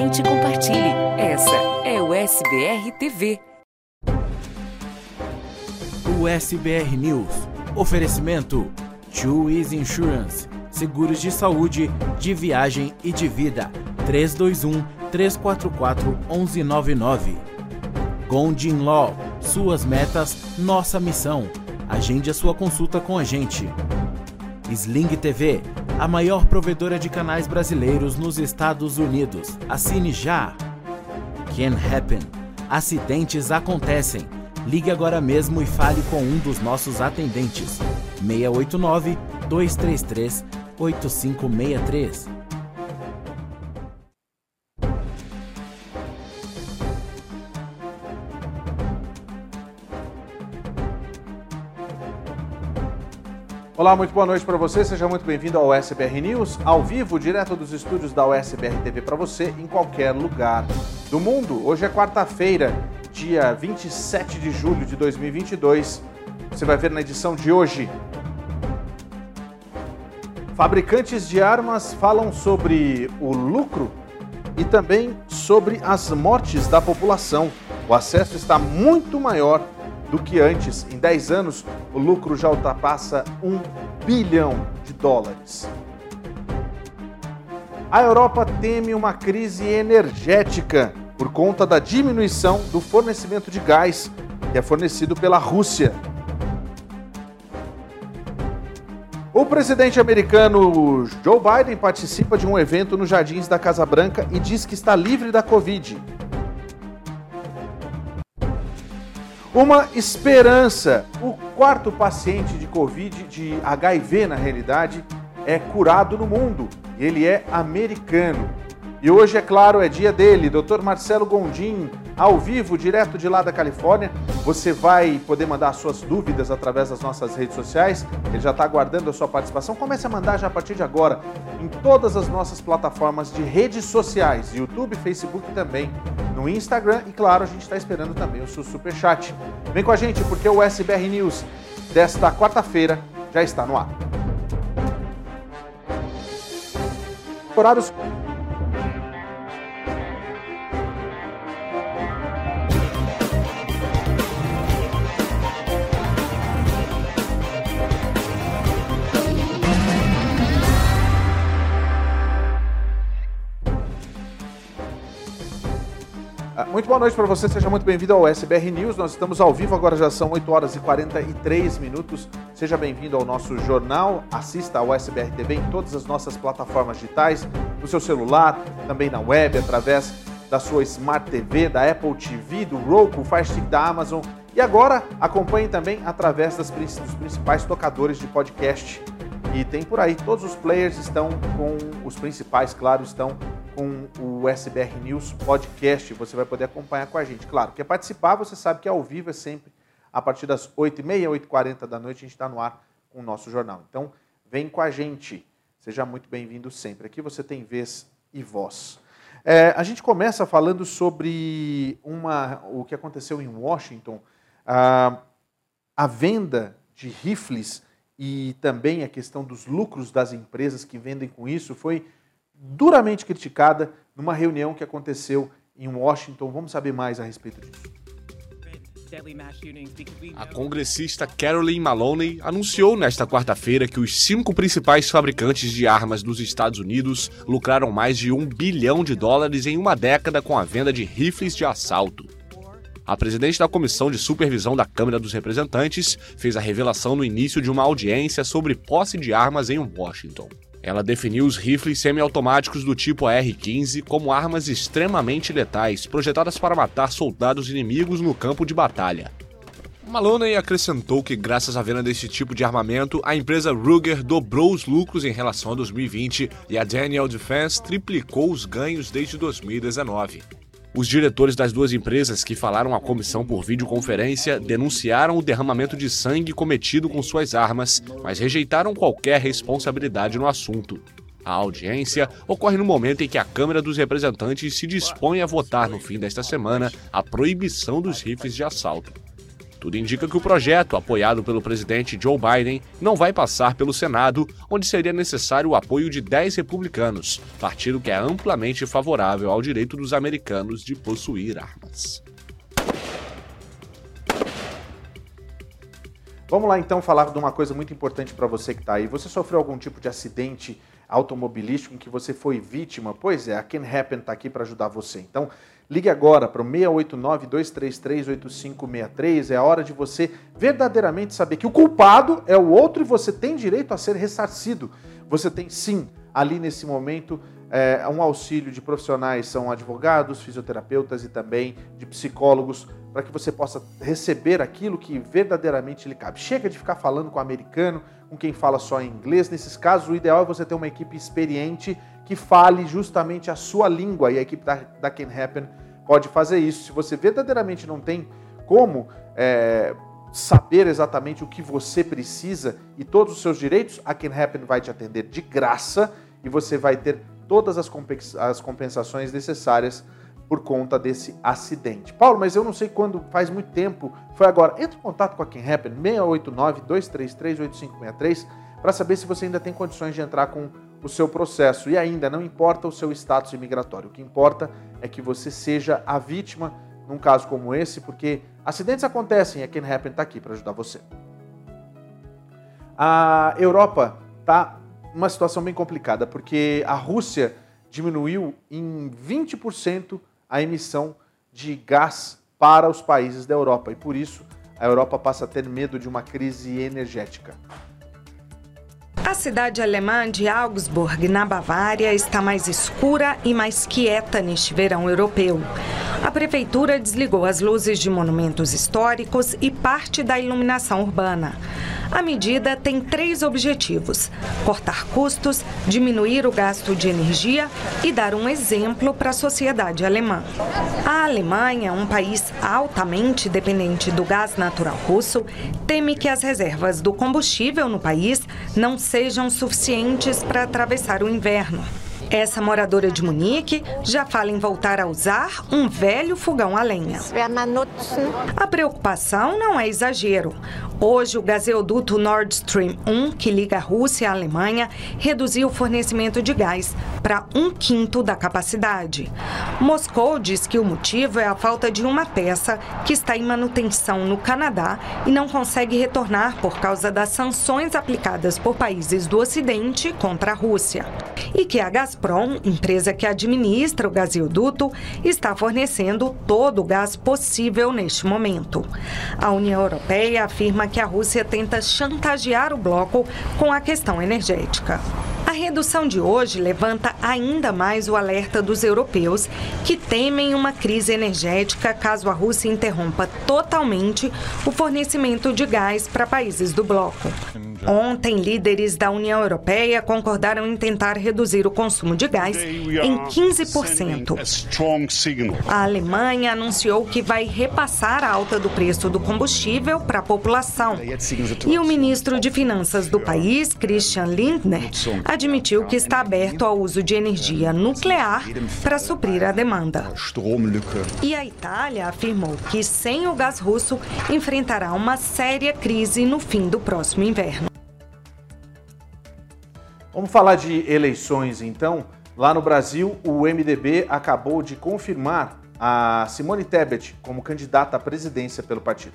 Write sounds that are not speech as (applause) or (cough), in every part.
comente e compartilhe. Essa é o SBR TV. O SBR News. Oferecimento: Easy Insurance. Seguros de saúde, de viagem e de vida. 321 344 1199. Gondin Law. Suas metas, nossa missão. Agende a sua consulta com a gente. Sling TV, a maior provedora de canais brasileiros nos Estados Unidos. Assine já. Can Happen. Acidentes acontecem. Ligue agora mesmo e fale com um dos nossos atendentes. 689 233 8563. Olá, muito boa noite para você. Seja muito bem-vindo ao SBR News, ao vivo, direto dos estúdios da USBR TV para você, em qualquer lugar do mundo. Hoje é quarta-feira, dia 27 de julho de 2022. Você vai ver na edição de hoje. Fabricantes de armas falam sobre o lucro e também sobre as mortes da população. O acesso está muito maior do que antes. Em 10 anos, o lucro já ultrapassa 1 bilhão de dólares. A Europa teme uma crise energética por conta da diminuição do fornecimento de gás que é fornecido pela Rússia. O presidente americano Joe Biden participa de um evento nos jardins da Casa Branca e diz que está livre da Covid. Uma esperança. O quarto paciente de Covid, de HIV na realidade, é curado no mundo. Ele é americano. E hoje, é claro, é dia dele, Dr. Marcelo Gondim, ao vivo, direto de lá da Califórnia. Você vai poder mandar suas dúvidas através das nossas redes sociais. Ele já está aguardando a sua participação. Comece a mandar já a partir de agora em todas as nossas plataformas de redes sociais, YouTube, Facebook também, no Instagram. E claro, a gente está esperando também o seu superchat. Vem com a gente porque o SBR News desta quarta-feira já está no ar. Horários Muito boa noite para você, seja muito bem-vindo ao SBR News. Nós estamos ao vivo, agora já são 8 horas e 43 minutos. Seja bem-vindo ao nosso jornal. Assista ao SBR TV em todas as nossas plataformas digitais, no seu celular, também na web, através da sua Smart TV, da Apple TV, do Roku, Fire Stick da Amazon. E agora acompanhe também através das, dos principais tocadores de podcast. E tem por aí, todos os players estão com os principais, claro, estão com o SBR News Podcast. Você vai poder acompanhar com a gente. Claro, quer participar, você sabe que ao vivo é sempre a partir das 8h30, 8h40 da noite, a gente está no ar com o nosso jornal. Então, vem com a gente. Seja muito bem-vindo sempre. Aqui você tem vez e voz. É, a gente começa falando sobre uma, o que aconteceu em Washington, a, a venda de rifles e também a questão dos lucros das empresas que vendem com isso foi duramente criticada numa reunião que aconteceu em Washington. Vamos saber mais a respeito disso. A congressista Caroline Maloney anunciou nesta quarta-feira que os cinco principais fabricantes de armas dos Estados Unidos lucraram mais de um bilhão de dólares em uma década com a venda de rifles de assalto. A presidente da Comissão de Supervisão da Câmara dos Representantes fez a revelação no início de uma audiência sobre posse de armas em Washington. Ela definiu os rifles semiautomáticos do tipo AR-15 como armas extremamente letais, projetadas para matar soldados inimigos no campo de batalha. Maloney acrescentou que, graças à venda desse tipo de armamento, a empresa Ruger dobrou os lucros em relação a 2020 e a Daniel Defense triplicou os ganhos desde 2019. Os diretores das duas empresas que falaram à comissão por videoconferência denunciaram o derramamento de sangue cometido com suas armas, mas rejeitaram qualquer responsabilidade no assunto. A audiência ocorre no momento em que a Câmara dos Representantes se dispõe a votar no fim desta semana a proibição dos rifles de assalto. Tudo indica que o projeto, apoiado pelo presidente Joe Biden, não vai passar pelo Senado, onde seria necessário o apoio de 10 republicanos, partido que é amplamente favorável ao direito dos americanos de possuir armas. Vamos lá então falar de uma coisa muito importante para você que está aí. Você sofreu algum tipo de acidente automobilístico em que você foi vítima? Pois é, a Can Happen está aqui para ajudar você. Então, ligue agora para o 689-233-8563. É a hora de você verdadeiramente saber que o culpado é o outro e você tem direito a ser ressarcido. Você tem sim, ali nesse momento, é, um auxílio de profissionais, são advogados, fisioterapeutas e também de psicólogos para que você possa receber aquilo que verdadeiramente lhe cabe. Chega de ficar falando com o americano, com quem fala só em inglês. Nesses casos, o ideal é você ter uma equipe experiente que fale justamente a sua língua e a equipe da, da Can Happen pode fazer isso. Se você verdadeiramente não tem como é, saber exatamente o que você precisa e todos os seus direitos, a Can Happen vai te atender de graça e você vai ter todas as compensações necessárias por conta desse acidente. Paulo, mas eu não sei quando, faz muito tempo, foi agora. Entre em contato com a Quem Happen, 689-233-8563, para saber se você ainda tem condições de entrar com o seu processo. E ainda, não importa o seu status imigratório, o que importa é que você seja a vítima num caso como esse, porque acidentes acontecem e a Can Happen está aqui para ajudar você. A Europa está numa situação bem complicada, porque a Rússia diminuiu em 20% a emissão de gás para os países da Europa e por isso a Europa passa a ter medo de uma crise energética. A cidade alemã de Augsburg, na Bavária, está mais escura e mais quieta neste verão europeu. A prefeitura desligou as luzes de monumentos históricos e parte da iluminação urbana. A medida tem três objetivos: cortar custos, diminuir o gasto de energia e dar um exemplo para a sociedade alemã. A Alemanha, um país altamente dependente do gás natural russo, teme que as reservas do combustível no país não sejam suficientes para atravessar o inverno. Essa moradora de Munique já fala em voltar a usar um velho fogão a lenha. A preocupação não é exagero. Hoje, o gasoduto Nord Stream 1, que liga a Rússia à Alemanha, reduziu o fornecimento de gás para um quinto da capacidade. Moscou diz que o motivo é a falta de uma peça que está em manutenção no Canadá e não consegue retornar por causa das sanções aplicadas por países do Ocidente contra a Rússia. E que a Gazprom, empresa que administra o gasoduto, está fornecendo todo o gás possível neste momento. A União Europeia afirma que a Rússia tenta chantagear o bloco com a questão energética. A redução de hoje levanta ainda mais o alerta dos europeus que temem uma crise energética caso a Rússia interrompa totalmente o fornecimento de gás para países do bloco. Ontem, líderes da União Europeia concordaram em tentar reduzir o consumo de gás em 15%. A Alemanha anunciou que vai repassar a alta do preço do combustível para a população. E o ministro de Finanças do país, Christian Lindner, admitiu que está aberto ao uso de energia nuclear para suprir a demanda. E a Itália afirmou que sem o gás russo enfrentará uma séria crise no fim do próximo inverno. Vamos falar de eleições então. Lá no Brasil, o MDB acabou de confirmar a Simone Tebet como candidata à presidência pelo partido.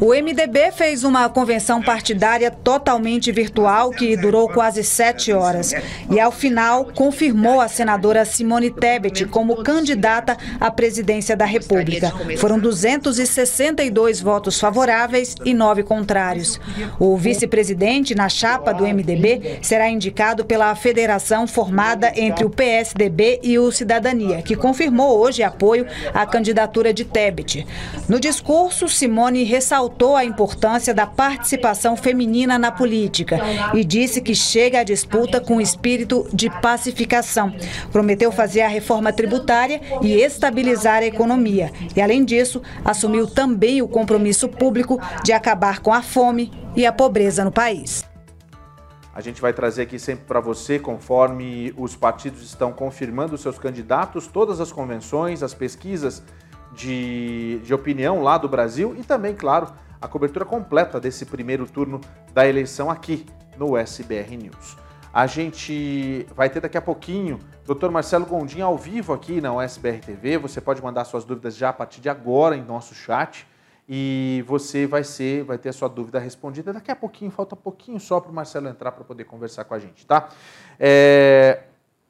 O MDB fez uma convenção partidária totalmente virtual que durou quase sete horas. E, ao final, confirmou a senadora Simone Tebet como candidata à presidência da República. Foram 262 votos favoráveis e nove contrários. O vice-presidente na chapa do MDB será indicado pela federação formada entre o PSDB e o Cidadania, que confirmou hoje apoio à candidatura de Tebet. No discurso, Simone ressaltou ressaltou a importância da participação feminina na política e disse que chega à disputa com espírito de pacificação. Prometeu fazer a reforma tributária e estabilizar a economia. E, além disso, assumiu também o compromisso público de acabar com a fome e a pobreza no país. A gente vai trazer aqui sempre para você, conforme os partidos estão confirmando seus candidatos, todas as convenções, as pesquisas de, de opinião lá do Brasil e também, claro, a cobertura completa desse primeiro turno da eleição aqui no SBR News. A gente vai ter daqui a pouquinho Dr. Marcelo Gondim ao vivo aqui na USBR TV. Você pode mandar suas dúvidas já a partir de agora em nosso chat e você vai ser, vai ter a sua dúvida respondida daqui a pouquinho. Falta pouquinho só para o Marcelo entrar para poder conversar com a gente, tá? É...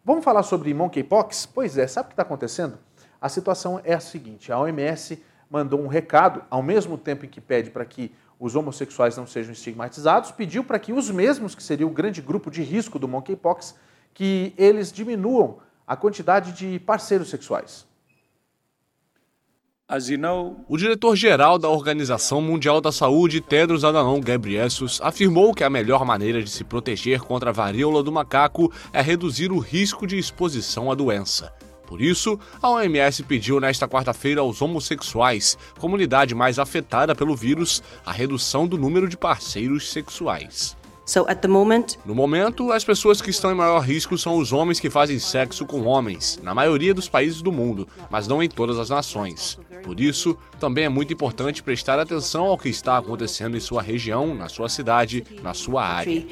Vamos falar sobre monkeypox? Pois é, sabe o que está acontecendo? A situação é a seguinte: a OMS mandou um recado, ao mesmo tempo em que pede para que os homossexuais não sejam estigmatizados, pediu para que os mesmos, que seria o grande grupo de risco do monkeypox, que eles diminuam a quantidade de parceiros sexuais. O diretor-geral da Organização Mundial da Saúde, Tedros Adhanom Ghebreyesus, afirmou que a melhor maneira de se proteger contra a varíola do macaco é reduzir o risco de exposição à doença. Por isso, a OMS pediu nesta quarta-feira aos homossexuais, comunidade mais afetada pelo vírus, a redução do número de parceiros sexuais. No momento, as pessoas que estão em maior risco são os homens que fazem sexo com homens, na maioria dos países do mundo, mas não em todas as nações. Por isso, também é muito importante prestar atenção ao que está acontecendo em sua região, na sua cidade, na sua área.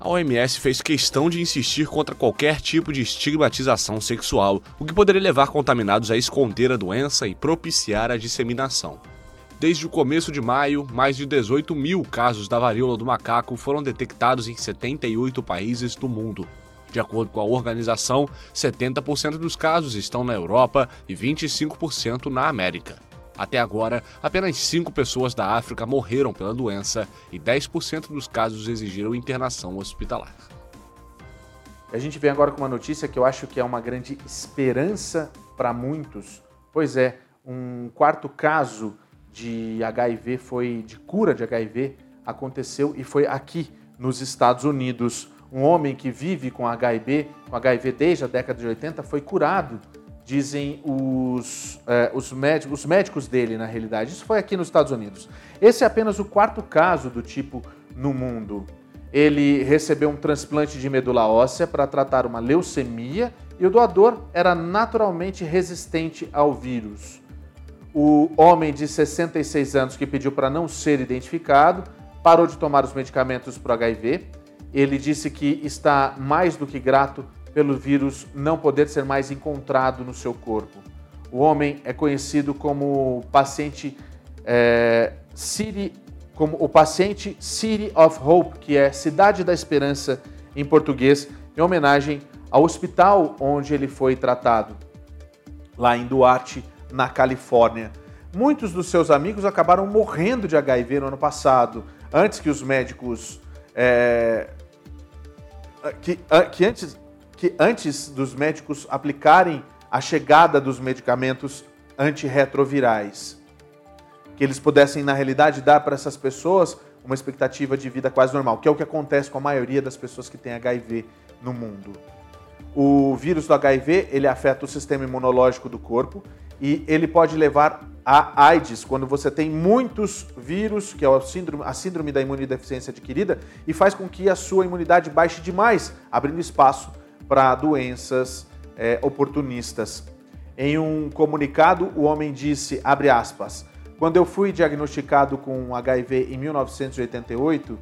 A OMS fez questão de insistir contra qualquer tipo de estigmatização sexual, o que poderia levar contaminados a esconder a doença e propiciar a disseminação. Desde o começo de maio, mais de 18 mil casos da varíola do macaco foram detectados em 78 países do mundo. De acordo com a organização, 70% dos casos estão na Europa e 25% na América. Até agora, apenas 5 pessoas da África morreram pela doença e 10% dos casos exigiram internação hospitalar. A gente vem agora com uma notícia que eu acho que é uma grande esperança para muitos. Pois é, um quarto caso de HIV foi de cura de HIV aconteceu e foi aqui nos Estados Unidos. Um homem que vive com HIV, com HIV desde a década de 80, foi curado dizem os, é, os, médicos, os médicos dele, na realidade. Isso foi aqui nos Estados Unidos. Esse é apenas o quarto caso do tipo no mundo. Ele recebeu um transplante de medula óssea para tratar uma leucemia e o doador era naturalmente resistente ao vírus. O homem de 66 anos que pediu para não ser identificado parou de tomar os medicamentos para o HIV. Ele disse que está mais do que grato pelo vírus não poder ser mais encontrado no seu corpo. O homem é conhecido como paciente é, City, como o paciente City of Hope, que é Cidade da Esperança em português, em homenagem ao hospital onde ele foi tratado, lá em Duarte, na Califórnia. Muitos dos seus amigos acabaram morrendo de HIV no ano passado, antes que os médicos. É, que, que antes que antes dos médicos aplicarem a chegada dos medicamentos antirretrovirais, que eles pudessem, na realidade, dar para essas pessoas uma expectativa de vida quase normal, que é o que acontece com a maioria das pessoas que têm HIV no mundo. O vírus do HIV, ele afeta o sistema imunológico do corpo e ele pode levar a AIDS, quando você tem muitos vírus, que é a síndrome, a síndrome da imunodeficiência adquirida, e faz com que a sua imunidade baixe demais, abrindo espaço para doenças é, oportunistas. Em um comunicado, o homem disse, abre aspas, quando eu fui diagnosticado com HIV em 1988,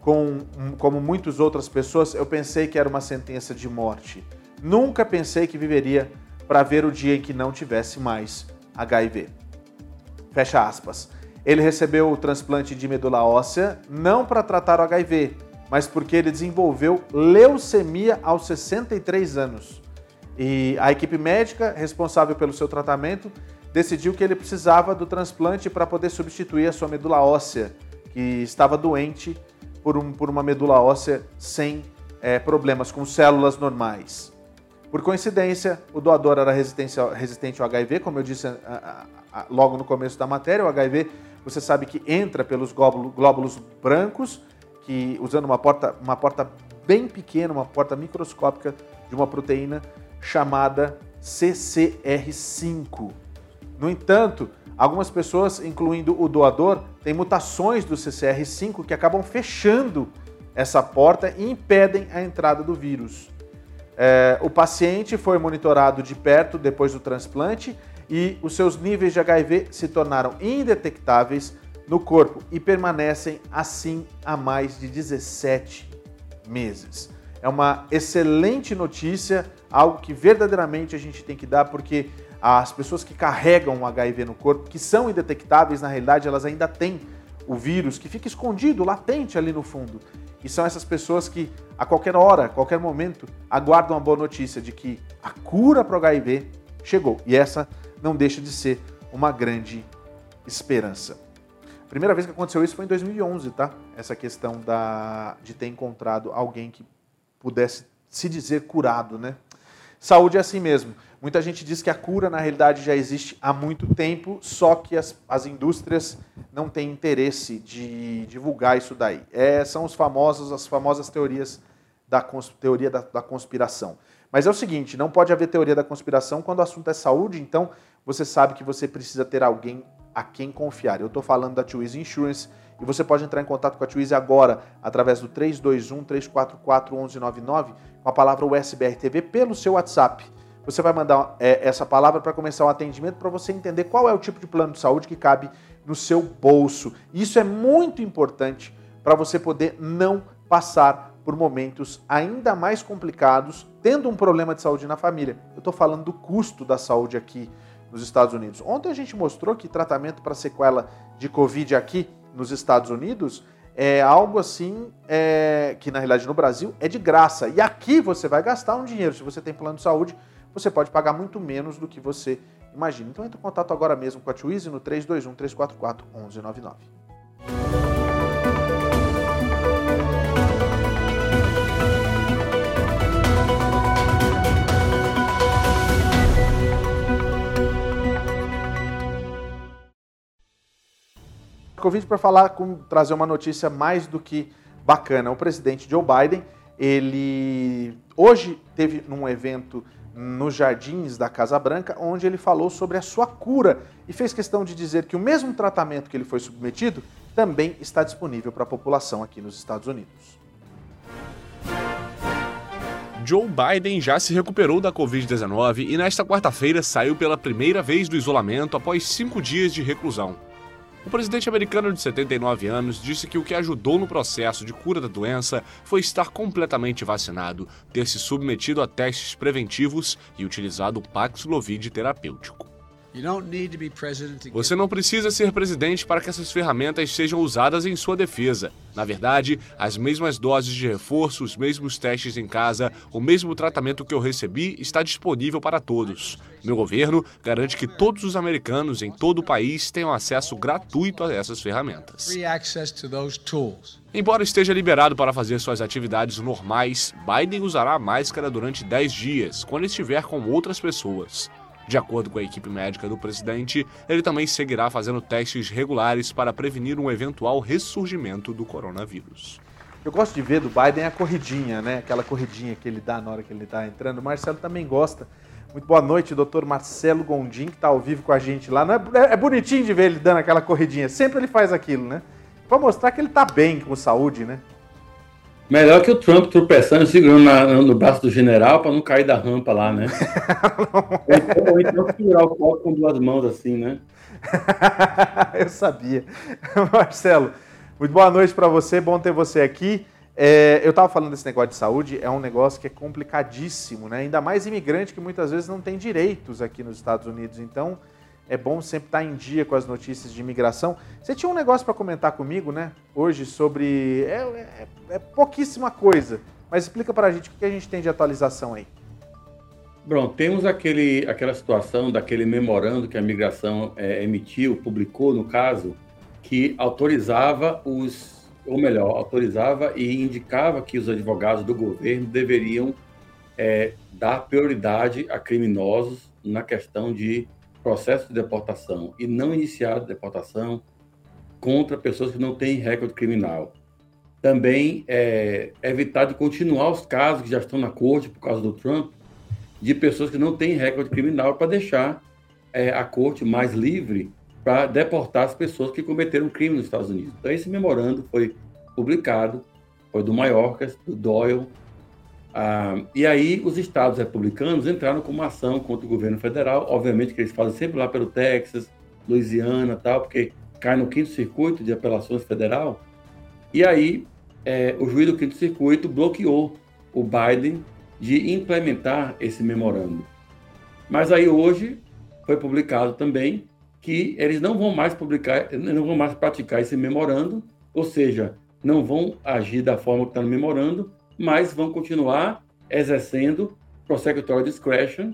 com, como muitas outras pessoas, eu pensei que era uma sentença de morte. Nunca pensei que viveria para ver o dia em que não tivesse mais HIV. Fecha aspas. Ele recebeu o transplante de medula óssea não para tratar o HIV, mas porque ele desenvolveu leucemia aos 63 anos. E a equipe médica responsável pelo seu tratamento decidiu que ele precisava do transplante para poder substituir a sua medula óssea, que estava doente por, um, por uma medula óssea sem é, problemas, com células normais. Por coincidência, o doador era resistente ao HIV, como eu disse a, a, a, logo no começo da matéria. O HIV, você sabe que entra pelos glóbulos, glóbulos brancos que usando uma porta, uma porta bem pequena, uma porta microscópica de uma proteína chamada CCR5. No entanto, algumas pessoas, incluindo o doador, têm mutações do CCR5 que acabam fechando essa porta e impedem a entrada do vírus. É, o paciente foi monitorado de perto depois do transplante e os seus níveis de HIV se tornaram indetectáveis no corpo e permanecem assim há mais de 17 meses. É uma excelente notícia, algo que verdadeiramente a gente tem que dar, porque as pessoas que carregam o HIV no corpo, que são indetectáveis, na realidade elas ainda têm o vírus que fica escondido, latente ali no fundo. E são essas pessoas que, a qualquer hora, a qualquer momento, aguardam a boa notícia de que a cura para o HIV chegou. E essa não deixa de ser uma grande esperança. Primeira vez que aconteceu isso foi em 2011, tá? Essa questão da, de ter encontrado alguém que pudesse se dizer curado, né? Saúde é assim mesmo. Muita gente diz que a cura, na realidade, já existe há muito tempo, só que as, as indústrias não têm interesse de divulgar isso daí. É, são os famosos, as famosas teorias da teoria da, da conspiração. Mas é o seguinte, não pode haver teoria da conspiração quando o assunto é saúde, então você sabe que você precisa ter alguém a quem confiar. Eu estou falando da Twizy Insurance e você pode entrar em contato com a Twizy agora através do 321 344 1199 com a palavra USBR TV pelo seu WhatsApp. Você vai mandar é, essa palavra para começar o atendimento para você entender qual é o tipo de plano de saúde que cabe no seu bolso. Isso é muito importante para você poder não passar por momentos ainda mais complicados, tendo um problema de saúde na família. Eu estou falando do custo da saúde aqui nos Estados Unidos. Ontem a gente mostrou que tratamento para sequela de Covid aqui nos Estados Unidos é algo assim é, que na realidade no Brasil é de graça. E aqui você vai gastar um dinheiro. Se você tem plano de saúde, você pode pagar muito menos do que você imagina. Então entre em contato agora mesmo com a Twizy no 321 344 1199. Covid para falar com trazer uma notícia mais do que bacana. O presidente Joe Biden, ele hoje teve num evento nos jardins da Casa Branca, onde ele falou sobre a sua cura e fez questão de dizer que o mesmo tratamento que ele foi submetido também está disponível para a população aqui nos Estados Unidos. Joe Biden já se recuperou da Covid-19 e nesta quarta-feira saiu pela primeira vez do isolamento após cinco dias de reclusão. O presidente americano de 79 anos disse que o que ajudou no processo de cura da doença foi estar completamente vacinado, ter se submetido a testes preventivos e utilizado o Paxlovid terapêutico. Você não precisa ser presidente para que essas ferramentas sejam usadas em sua defesa. Na verdade, as mesmas doses de reforço, os mesmos testes em casa, o mesmo tratamento que eu recebi está disponível para todos. Meu governo garante que todos os americanos em todo o país tenham acesso gratuito a essas ferramentas. Embora esteja liberado para fazer suas atividades normais, Biden usará a máscara durante 10 dias, quando estiver com outras pessoas. De acordo com a equipe médica do presidente, ele também seguirá fazendo testes regulares para prevenir um eventual ressurgimento do coronavírus. Eu gosto de ver do Biden a corridinha, né? Aquela corridinha que ele dá na hora que ele está entrando. O Marcelo também gosta. Muito boa noite, doutor Marcelo Gondim, que está ao vivo com a gente lá. É, é, bonitinho de ver ele dando aquela corridinha. Sempre ele faz aquilo, né? Para mostrar que ele está bem com saúde, né? Melhor que o Trump tropeçando, segurando na, no braço do general para não cair da rampa lá, né? (laughs) ou então segurar o copo com duas mãos assim, né? (laughs) Eu sabia. (laughs) Marcelo, muito boa noite para você, bom ter você aqui. É, eu estava falando desse negócio de saúde, é um negócio que é complicadíssimo, né? Ainda mais imigrante que muitas vezes não tem direitos aqui nos Estados Unidos. Então, é bom sempre estar em dia com as notícias de imigração. Você tinha um negócio para comentar comigo, né? Hoje sobre. É, é, é pouquíssima coisa, mas explica para a gente o que a gente tem de atualização aí. Bom, temos aquele, aquela situação daquele memorando que a imigração é, emitiu, publicou no caso, que autorizava os, ou melhor, autorizava e indicava que os advogados do governo deveriam é, dar prioridade a criminosos na questão de processo de deportação e não iniciado deportação contra pessoas que não têm recorde criminal. Também é, evitar de continuar os casos que já estão na corte por causa do Trump, de pessoas que não têm recorde criminal, para deixar é, a corte mais livre para deportar as pessoas que cometeram crime nos Estados Unidos. Então, esse memorando foi publicado, foi do Maiorcas, do Doyle, Ah, e aí os estados republicanos entraram com uma ação contra o governo federal, obviamente que eles fazem sempre lá pelo Texas, Louisiana tal, porque cai no quinto circuito de apelações federal. E aí é, o juiz do quinto circuito bloqueou o Biden de implementar esse memorando. Mas aí hoje foi publicado também que eles não vão mais publicar, não vão mais praticar esse memorando, ou seja, não vão agir da forma que está no memorando, mas vão continuar exercendo prosecutorial discretion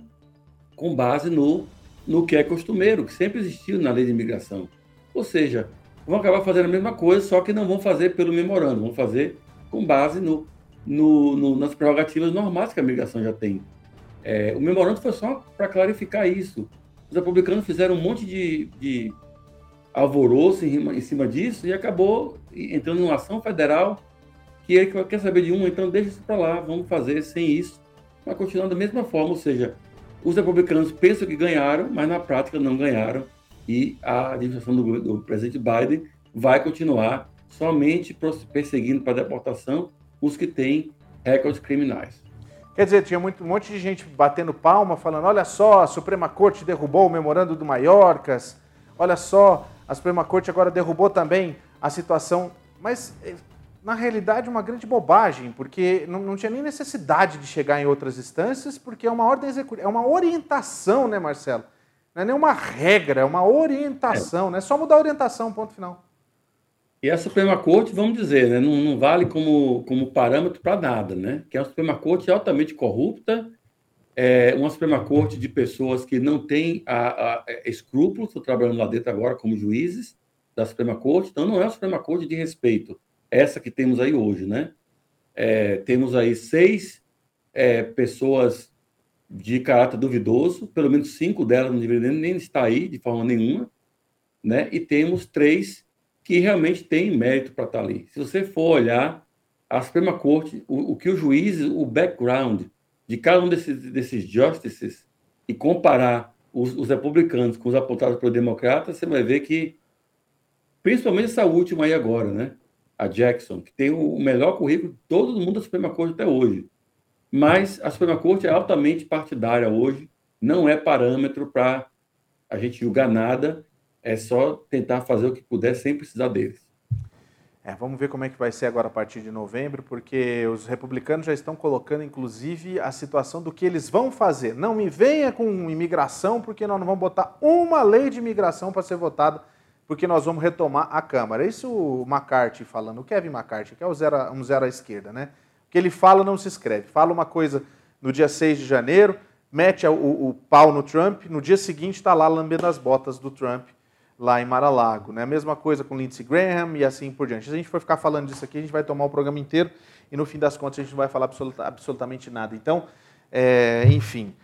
com base no, no que é costumeiro, que sempre existiu na lei de imigração. Ou seja, vão acabar fazendo a mesma coisa, só que não vão fazer pelo memorando, vão fazer com base no, no, no nas prerrogativas normais que a imigração já tem. É, o memorando foi só para clarificar isso. Os republicanos fizeram um monte de, de alvoroço em, em, cima disso e acabou entrando numa ação federal que ele quer saber de uma, então deixa isso para lá, vamos fazer sem isso, vai continuar da mesma forma, ou seja, os republicanos pensam que ganharam, mas na prática não ganharam e a administração do, do presidente Biden vai continuar somente perseguindo para deportação os que têm recordes criminais. Quer dizer, tinha muito, um monte de gente batendo palma, falando: olha só, a Suprema Corte derrubou o memorando do Maiorcas, olha só, a Suprema Corte agora derrubou também a situação. Mas, eh, na realidade, uma grande bobagem, porque não, não tinha nem necessidade de chegar em outras instâncias, porque é uma ordem executiva, é uma orientação, né, Marcelo? Não é nenhuma regra, é uma orientação, é. né? Só mudar a orientação, ponto final. E a Suprema Corte, vamos dizer, né, não, não vale como, como parâmetro para nada, né? Que é uma Suprema Corte altamente corrupta, é uma Suprema Corte de pessoas que não têm a, a, a escrúpulos, estou trabalhando lá dentro agora como juízes da Suprema Corte, então não é uma Suprema Corte de respeito, essa que temos aí hoje, né? É, temos aí seis é, pessoas de caráter duvidoso, pelo menos cinco delas não deveriam nem estar aí de forma nenhuma, né? E temos três que realmente têm mérito para estar ali. Se você for olhar a Suprema Corte, o, o que o juiz, o background de cada um desses, desses justices e comparar os, os republicanos com os apontados pelos democratas, você vai ver que, principalmente essa última aí agora, né? A Jackson, que tem o melhor currículo de todo mundo da Suprema Corte até hoje. Mas a Suprema Corte é altamente partidária hoje, não é parâmetro para a gente julgar nada é só tentar fazer o que puder sem precisar deles. É, vamos ver como é que vai ser agora a partir de novembro, porque os republicanos já estão colocando, inclusive, a situação do que eles vão fazer. Não me venha com imigração, porque nós não vamos botar uma lei de imigração para ser votada, porque nós vamos retomar a Câmara. Isso o McCarthy falando, o Kevin McCarthy, que é o zero, um zero à esquerda, né? Que ele fala não se escreve. Fala uma coisa no dia 6 de janeiro, mete o, o, o pau no Trump, no dia seguinte está lá lambendo as botas do Trump lá em Mar-a-Lago. Né? A mesma coisa com Lindsey Graham e assim por diante. Se a gente for ficar falando disso aqui, a gente vai tomar o programa inteiro e no fim das contas a gente não vai falar absoluta, absolutamente nada. Então, é, enfim,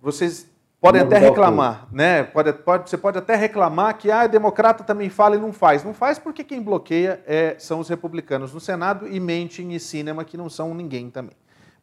vocês podem até reclamar, né? Pode, pode, você pode até reclamar que ah, a democrata também fala e não faz. Não faz porque quem bloqueia é, são os republicanos no Senado e mentem e cinema que não são ninguém também.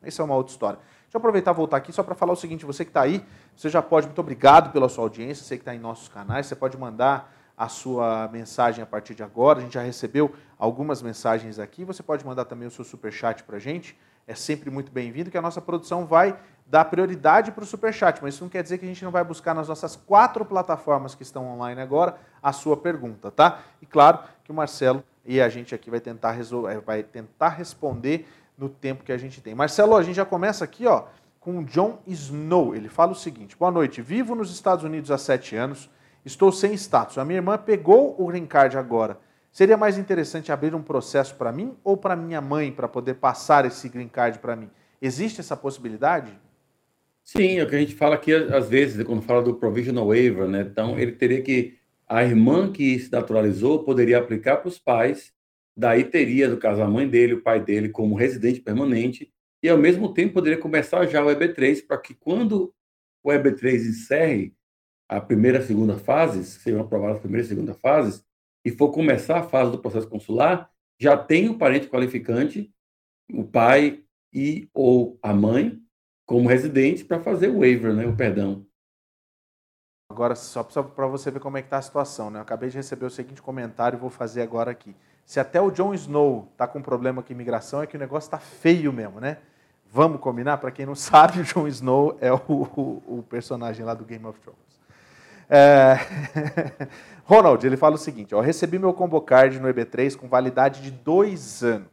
Isso é uma outra história. Deixa eu aproveitar e voltar aqui só para falar o seguinte: você que está aí, você já pode, muito obrigado pela sua audiência, você que está em nossos canais, você pode mandar a sua mensagem a partir de agora. A gente já recebeu algumas mensagens aqui. Você pode mandar também o seu super chat para a gente. É sempre muito bem-vindo, que a nossa produção vai dar prioridade para o super chat. Mas isso não quer dizer que a gente não vai buscar nas nossas quatro plataformas que estão online agora a sua pergunta, tá? E claro que o Marcelo e a gente aqui vai tentar, resolver, vai tentar responder no tempo que a gente tem. Marcelo, a gente já começa aqui ó, com o John Snow. Ele fala o seguinte: Boa noite, vivo nos Estados Unidos há sete anos, estou sem status. A minha irmã pegou o green card agora. Seria mais interessante abrir um processo para mim ou para minha mãe para poder passar esse green card para mim? Existe essa possibilidade? Sim, é o que a gente fala aqui às vezes, quando fala do provisional waiver, né? Então, ele teria que. A irmã que se naturalizou poderia aplicar para os pais Daí teria, no caso, a mãe dele, o pai dele, como residente permanente, e ao mesmo tempo poderia começar já o EB3, para que quando o EB3 encerre a primeira e segunda fases, sejam aprovadas a primeira e segunda fases, e for começar a fase do processo consular, já tem o parente qualificante, o pai e ou a mãe, como residente, para fazer o waiver, né, o perdão. Agora, só para você ver como é que está a situação, né? Eu acabei de receber o seguinte comentário e vou fazer agora aqui. Se até o Jon Snow está com problema com imigração, é que o negócio está feio mesmo, né? Vamos combinar? Para quem não (laughs) sabe, o Jon Snow é o, o, o, personagem lá do Game of Thrones. É... (laughs) Ronald, ele fala o seguinte: ó, recebi meu combo card no EB3 com validade de dois anos.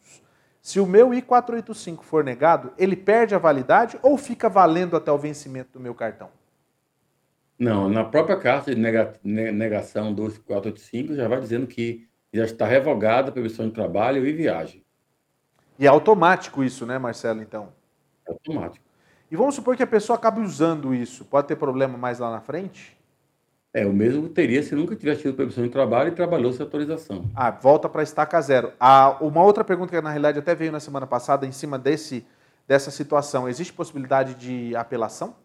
Se o meu I485 for negado, ele perde a validade ou fica valendo até o vencimento do meu cartão? Não, na própria carta de negação do I485 já vai dizendo que já está revogada a permissão de trabalho e viagem. E é automático isso, né, Marcelo, então? É automático. E vamos supor que a pessoa acabe usando isso. Pode ter problema mais lá na frente? É, o mesmo teria se nunca tivesse tido permissão de trabalho e trabalhou sem autorização. Ah, volta para estaca zero. Ah, uma outra pergunta que na realidade até veio na semana passada em cima desse, dessa situação. Existe possibilidade de apelação?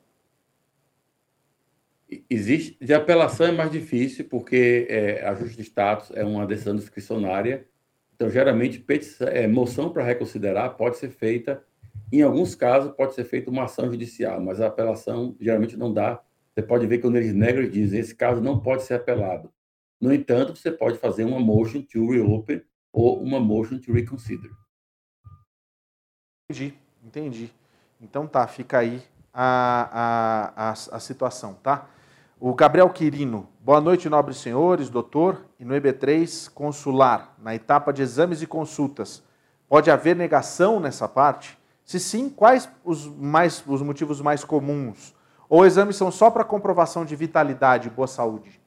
Existe. De apelação é mais difícil, porque é, ajuste de status é uma decisão discricionária. Então, geralmente, petição, é, moção para reconsiderar pode ser feita. Em alguns casos, pode ser feita uma ação judicial, mas a apelação geralmente não dá você pode ver que quando eles negam, eles dizem esse caso não pode ser apelado. No entanto, você pode fazer uma motion to reopen ou uma motion to reconsider. Entendi, entendi. Então tá, fica aí a, a, a, a situação, tá? O Gabriel Quirino, boa noite, nobres senhores, doutor. E no EB3, consular, na etapa de exames e consultas, pode haver negação nessa parte? Se sim, quais os, mais, os motivos mais comuns? Ou exames são só para comprovação de vitalidade e boa saúde?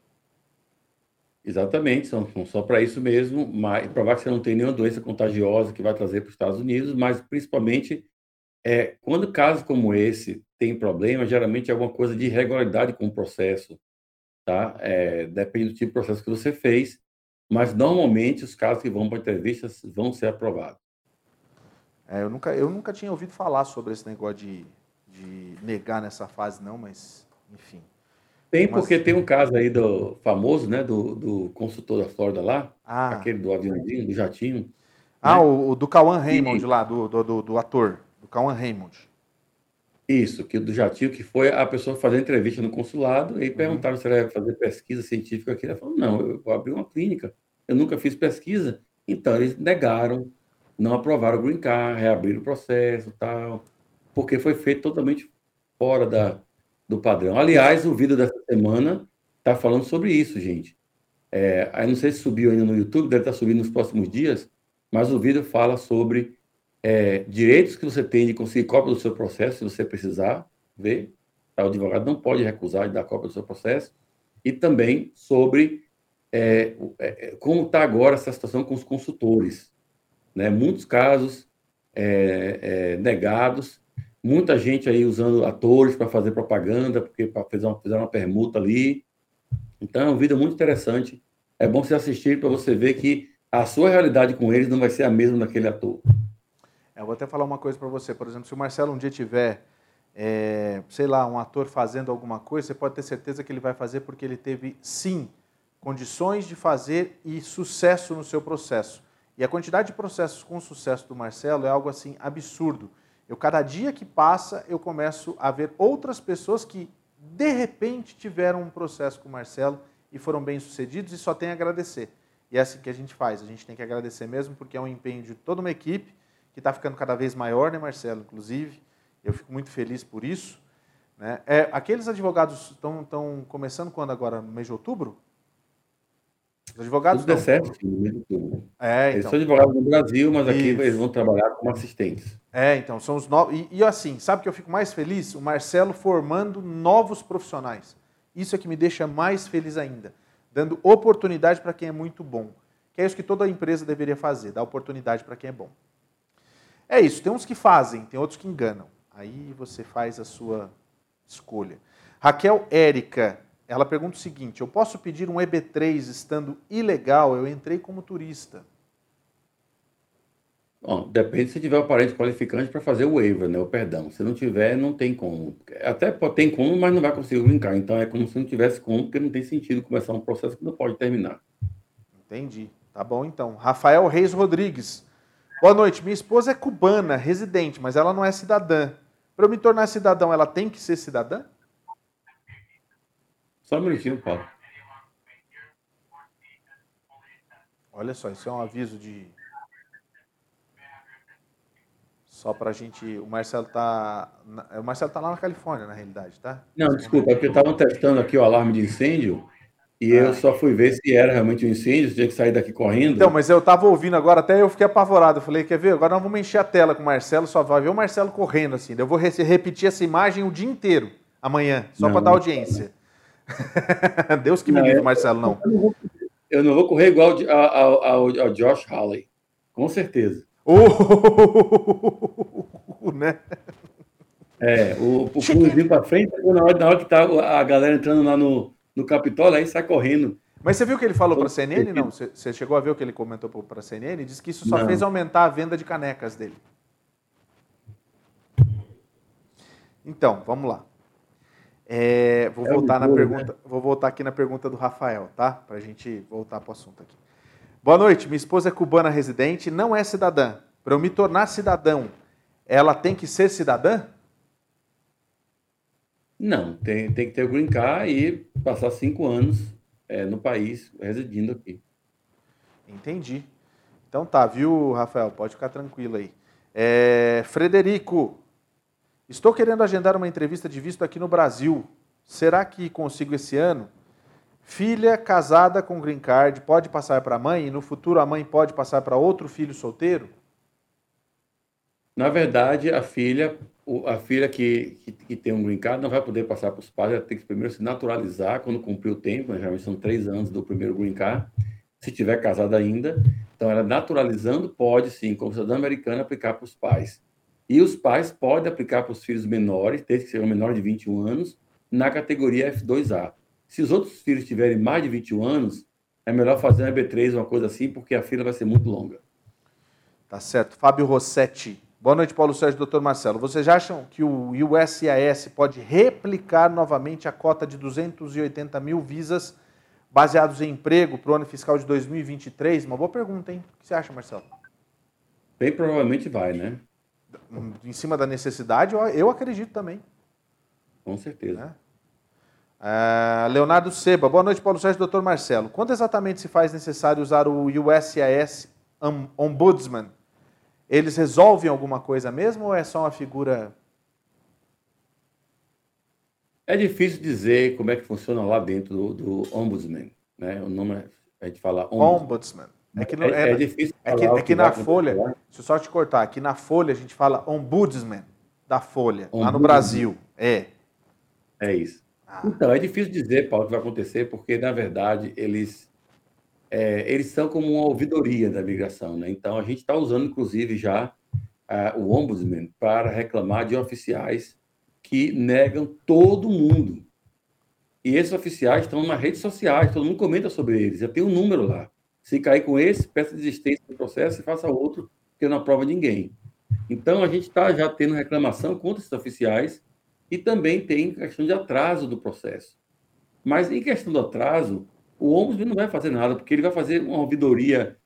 Exatamente, são, são só para isso mesmo, mas provar que você não tem nenhuma doença contagiosa que vai trazer para os Estados Unidos, mas principalmente é, quando casos como esse tem problema, geralmente é alguma coisa de irregularidade com o processo, tá? É, depende do tipo de processo que você fez, mas normalmente os casos que vão para entrevistas vão ser aprovados. É, eu, nunca, eu nunca tinha ouvido falar sobre esse negócio de de negar nessa fase, não, mas enfim. Tem, porque tem um caso aí do famoso, né, do, do consultor da Flórida lá, ah. aquele do aviãozinho, do jatinho. Ah, né? o, o, do Cauan Raymond e... lá, do, do, do, ator, do Cauan Raymond. Isso, que do jatinho, que foi a pessoa fazer entrevista no consulado e uhum. perguntaram se ela ia fazer pesquisa científica aqui. Ela falou, não, eu vou abrir uma clínica, eu nunca fiz pesquisa. Então, eles negaram, não aprovaram o green card, reabriram o processo tal porque foi feito totalmente fora da, do padrão. Aliás, o vídeo dessa semana está falando sobre isso, gente. É, aí não sei se subiu ainda no YouTube, deve estar tá subindo nos próximos dias, mas o vídeo fala sobre é, direitos que você tem de conseguir cópia do seu processo, se você precisar ver. Tá? O advogado não pode recusar de dar cópia do seu processo. E também sobre é, é como está agora essa situação com os consultores. Né? Muitos casos é, é, negados Muita gente aí usando atores para fazer propaganda, porque fizeram uma, fizeram uma permuta ali. Então é um vídeo muito interessante. É bom você assistir para você ver que a sua realidade com eles não vai ser a mesma daquele ator. É, eu vou até falar uma coisa para você. Por exemplo, se o Marcelo um dia tiver, é, sei lá, um ator fazendo alguma coisa, você pode ter certeza que ele vai fazer porque ele teve, sim, condições de fazer e sucesso no seu processo. E a quantidade de processos com sucesso do Marcelo é algo assim absurdo. Eu, cada dia que passa, eu começo a ver outras pessoas que, de repente, tiveram um processo com o Marcelo e foram bem-sucedidos e só tem a agradecer. E é assim que a gente faz. A gente tem que agradecer mesmo, porque é um empenho de toda uma equipe que está ficando cada vez maior, né, Marcelo? Inclusive, eu fico muito feliz por isso. Né? É, aqueles advogados estão começando quando agora? No mês de outubro? Os advogados. Tudo certo, é, então. Eles são advogados no Brasil, mas aqui Isso. eles vão trabalhar como assistentes. É, então, são os novos. E, e, assim, sabe que eu fico mais feliz? O Marcelo formando novos profissionais. Isso é que me deixa mais feliz ainda. Dando oportunidade para quem é muito bom. Que é isso que toda empresa deveria fazer, dar oportunidade para quem é bom. É isso, tem uns que fazem, tem outros que enganam. Aí você faz a sua escolha. Raquel Érica, ela pergunta o seguinte: eu posso pedir um EB3 estando ilegal? Eu entrei como turista. Bom, depende se tiver o parente qualificante para fazer o waiver, né? O perdão. Se não tiver, não tem como. Até tem como, mas não vai conseguir brincar. Então é como se não tivesse como, porque não tem sentido começar um processo que não pode terminar. Entendi. Tá bom então. Rafael Reis Rodrigues. Boa noite. Minha esposa é cubana, residente, mas ela não é cidadã. Para eu me tornar cidadão, ela tem que ser cidadã? Só um minutinho, Paulo. Olha só, isso é um aviso de Só pra gente. O Marcelo tá. O Marcelo tá lá na Califórnia, na realidade, tá? Não, desculpa, é porque estavam testando aqui o alarme de incêndio e ah. eu só fui ver se era realmente um incêndio, tinha que sair daqui correndo. Então, mas eu tava ouvindo agora, até eu fiquei apavorado. Eu falei, quer ver? Agora nós vamos encher a tela com o Marcelo, só vai ver o Marcelo correndo assim. Eu vou repetir essa imagem o dia inteiro, amanhã, só para dar audiência. (laughs) Deus que me livre, Marcelo, não. Eu não, vou, eu não vou correr igual ao, ao, ao Josh Halley, com certeza. (laughs) Uh, né? É, o, o pulozinho para frente, na hora, na hora que tá a galera entrando lá no, no Capitólio, aí sai correndo. Mas você viu o que ele falou para a CNN? Não, você chegou a ver o que ele comentou para a CNN? Diz que isso só não. fez aumentar a venda de canecas dele. Então, vamos lá. É, vou é voltar na pergunta, né? vou voltar aqui na pergunta do Rafael, tá? Para a gente voltar para o assunto aqui. Boa noite, minha esposa é cubana residente, não é cidadã. Para eu me tornar cidadão, ela tem que ser cidadã? Não, tem, tem que ter o green card e passar cinco anos é, no país, residindo aqui. Entendi. Então tá, viu, Rafael? Pode ficar tranquilo aí. É, Frederico, estou querendo agendar uma entrevista de visto aqui no Brasil. Será que consigo esse ano? Filha casada com green card pode passar para a mãe e no futuro a mãe pode passar para outro filho solteiro? Na verdade, a filha, a filha que, que, que, tem um green card não vai poder passar para os pais, ela tem que primeiro se naturalizar quando cumprir o tempo, né? geralmente são três anos do primeiro green card, se tiver casada ainda. Então, ela naturalizando pode sim, como cidadã americana, aplicar para os pais. E os pais podem aplicar para os filhos menores, desde que sejam menores de 21 anos, na categoria F2A. Se os outros filhos tiverem mais de 21 anos, é melhor fazer um EB3, uma coisa assim, porque a fila vai ser muito longa. Tá certo. Fábio Rossetti. Boa noite, Paulo Sérgio, doutor Marcelo. Vocês acham que o USIS pode replicar novamente a cota de 280 mil visas baseados em emprego para o ano fiscal de 2023? Uma boa pergunta, hein? O que você acha, Marcelo? Bem provavelmente vai, né? Em cima da necessidade, eu acredito também. Com certeza. Né? Uh, Leonardo Seba, boa noite, Paulo Sérgio, doutor Marcelo. Quando exatamente se faz necessário usar o USIS Ombudsman? Eles resolvem alguma coisa mesmo ou é só uma figura? É difícil dizer como é que funciona lá dentro do, do Ombudsman. Né? O nome é, a gente fala Ombudsman. ombudsman. É que, é, é, é difícil é que, é que na Folha, deixa eu só te cortar, aqui na Folha a gente fala Ombudsman da Folha, ombudsman. lá no Brasil. É. É isso. Ah. Então, é difícil dizer, Paulo, o que vai acontecer, porque, na verdade, eles, é, eles são como uma ouvidoria da migração. Né? Então, a gente está usando, inclusive, já uh, o Ombudsman para reclamar de oficiais que negam todo mundo. E esses oficiais estão nas redes sociais, todo mundo comenta sobre eles, já tem um número lá. Se cair com esse, peça desistência do processo e faça outro, porque não aprova ninguém. Então, a gente está já tendo reclamação contra esses oficiais e também tem questão de atraso do processo. Mas em questão do atraso, o Ombudsman não vai fazer nada, porque ele vai fazer uma ouvidoria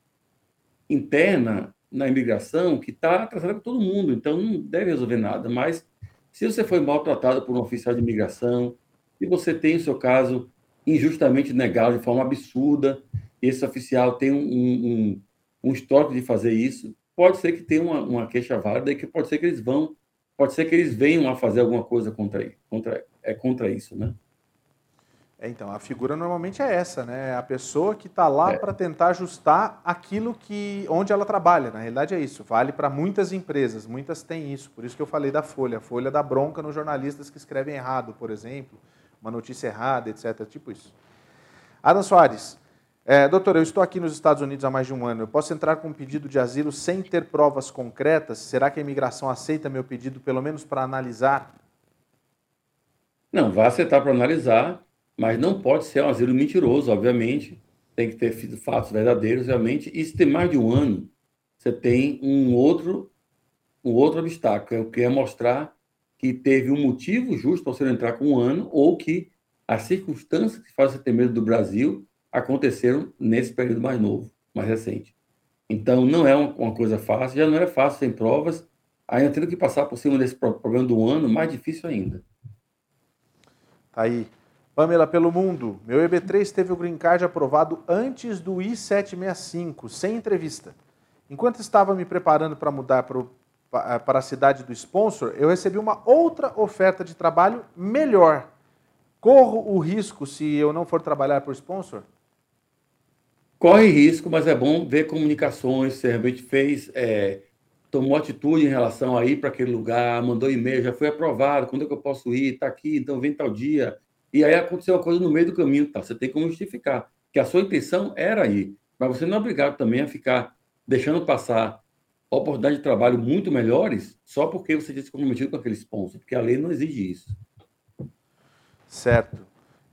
interna na imigração que está atrasada com todo mundo, então não deve resolver nada. Mas se você foi maltratado por um oficial de imigração, se você tem o seu caso injustamente negado de forma absurda, esse oficial tem um, um, um histórico de fazer isso, pode ser que tenha uma, uma queixa válida e que pode ser que eles vão pode ser que eles venham a fazer alguma coisa contra, contra, é contra isso, né? É, então, a figura normalmente é essa, né? A pessoa que está lá é. para tentar ajustar aquilo que onde ela trabalha. Na realidade é isso. Vale para muitas empresas, muitas têm isso. Por isso que eu falei da Folha. A Folha dá bronca nos jornalistas que escrevem errado, por exemplo, uma notícia errada, etc. Tipo isso. Adam Soares, é, doutor, eu estou aqui nos Estados Unidos há mais de um ano. Eu posso entrar com um pedido de asilo sem ter provas concretas? Será que a imigração aceita meu pedido, pelo menos para analisar? Não, vai aceitar para analisar, mas não pode ser um asilo mentiroso, obviamente. Tem que ter fatos verdadeiros, realmente. E se tem mais de um ano, você tem um outro, um outro obstáculo, que é mostrar que teve um motivo justo para você entrar com um ano ou que as circunstâncias que fazem você ter medo do Brasil aconteceram nesse período mais novo, mais recente. Então, não é uma coisa fácil, já não era fácil sem provas, ainda tendo que passar por cima desse problema do ano, mais difícil ainda. Tá aí. Pamela, pelo mundo, meu EB3 teve o green card aprovado antes do I-765, sem entrevista. Enquanto estava me preparando para mudar para o eh, para a cidade do sponsor, eu recebi uma outra oferta de trabalho melhor. Corro o risco se eu não for trabalhar por sponsor? Corre risco, mas é bom ver comunicações, se realmente fez, é, tomou atitude em relação a ir para aquele lugar, mandou e-mail, já foi aprovado, quando é que eu posso ir? Está aqui, então vem tal dia. E aí aconteceu uma coisa no meio do caminho, tá? Você tem como justificar que a sua intenção era ir, mas você não é obrigado também a ficar deixando passar oportunidades de trabalho muito melhores só porque você tinha se comprometido com aquele sponsor, porque a lei não exige isso. Certo.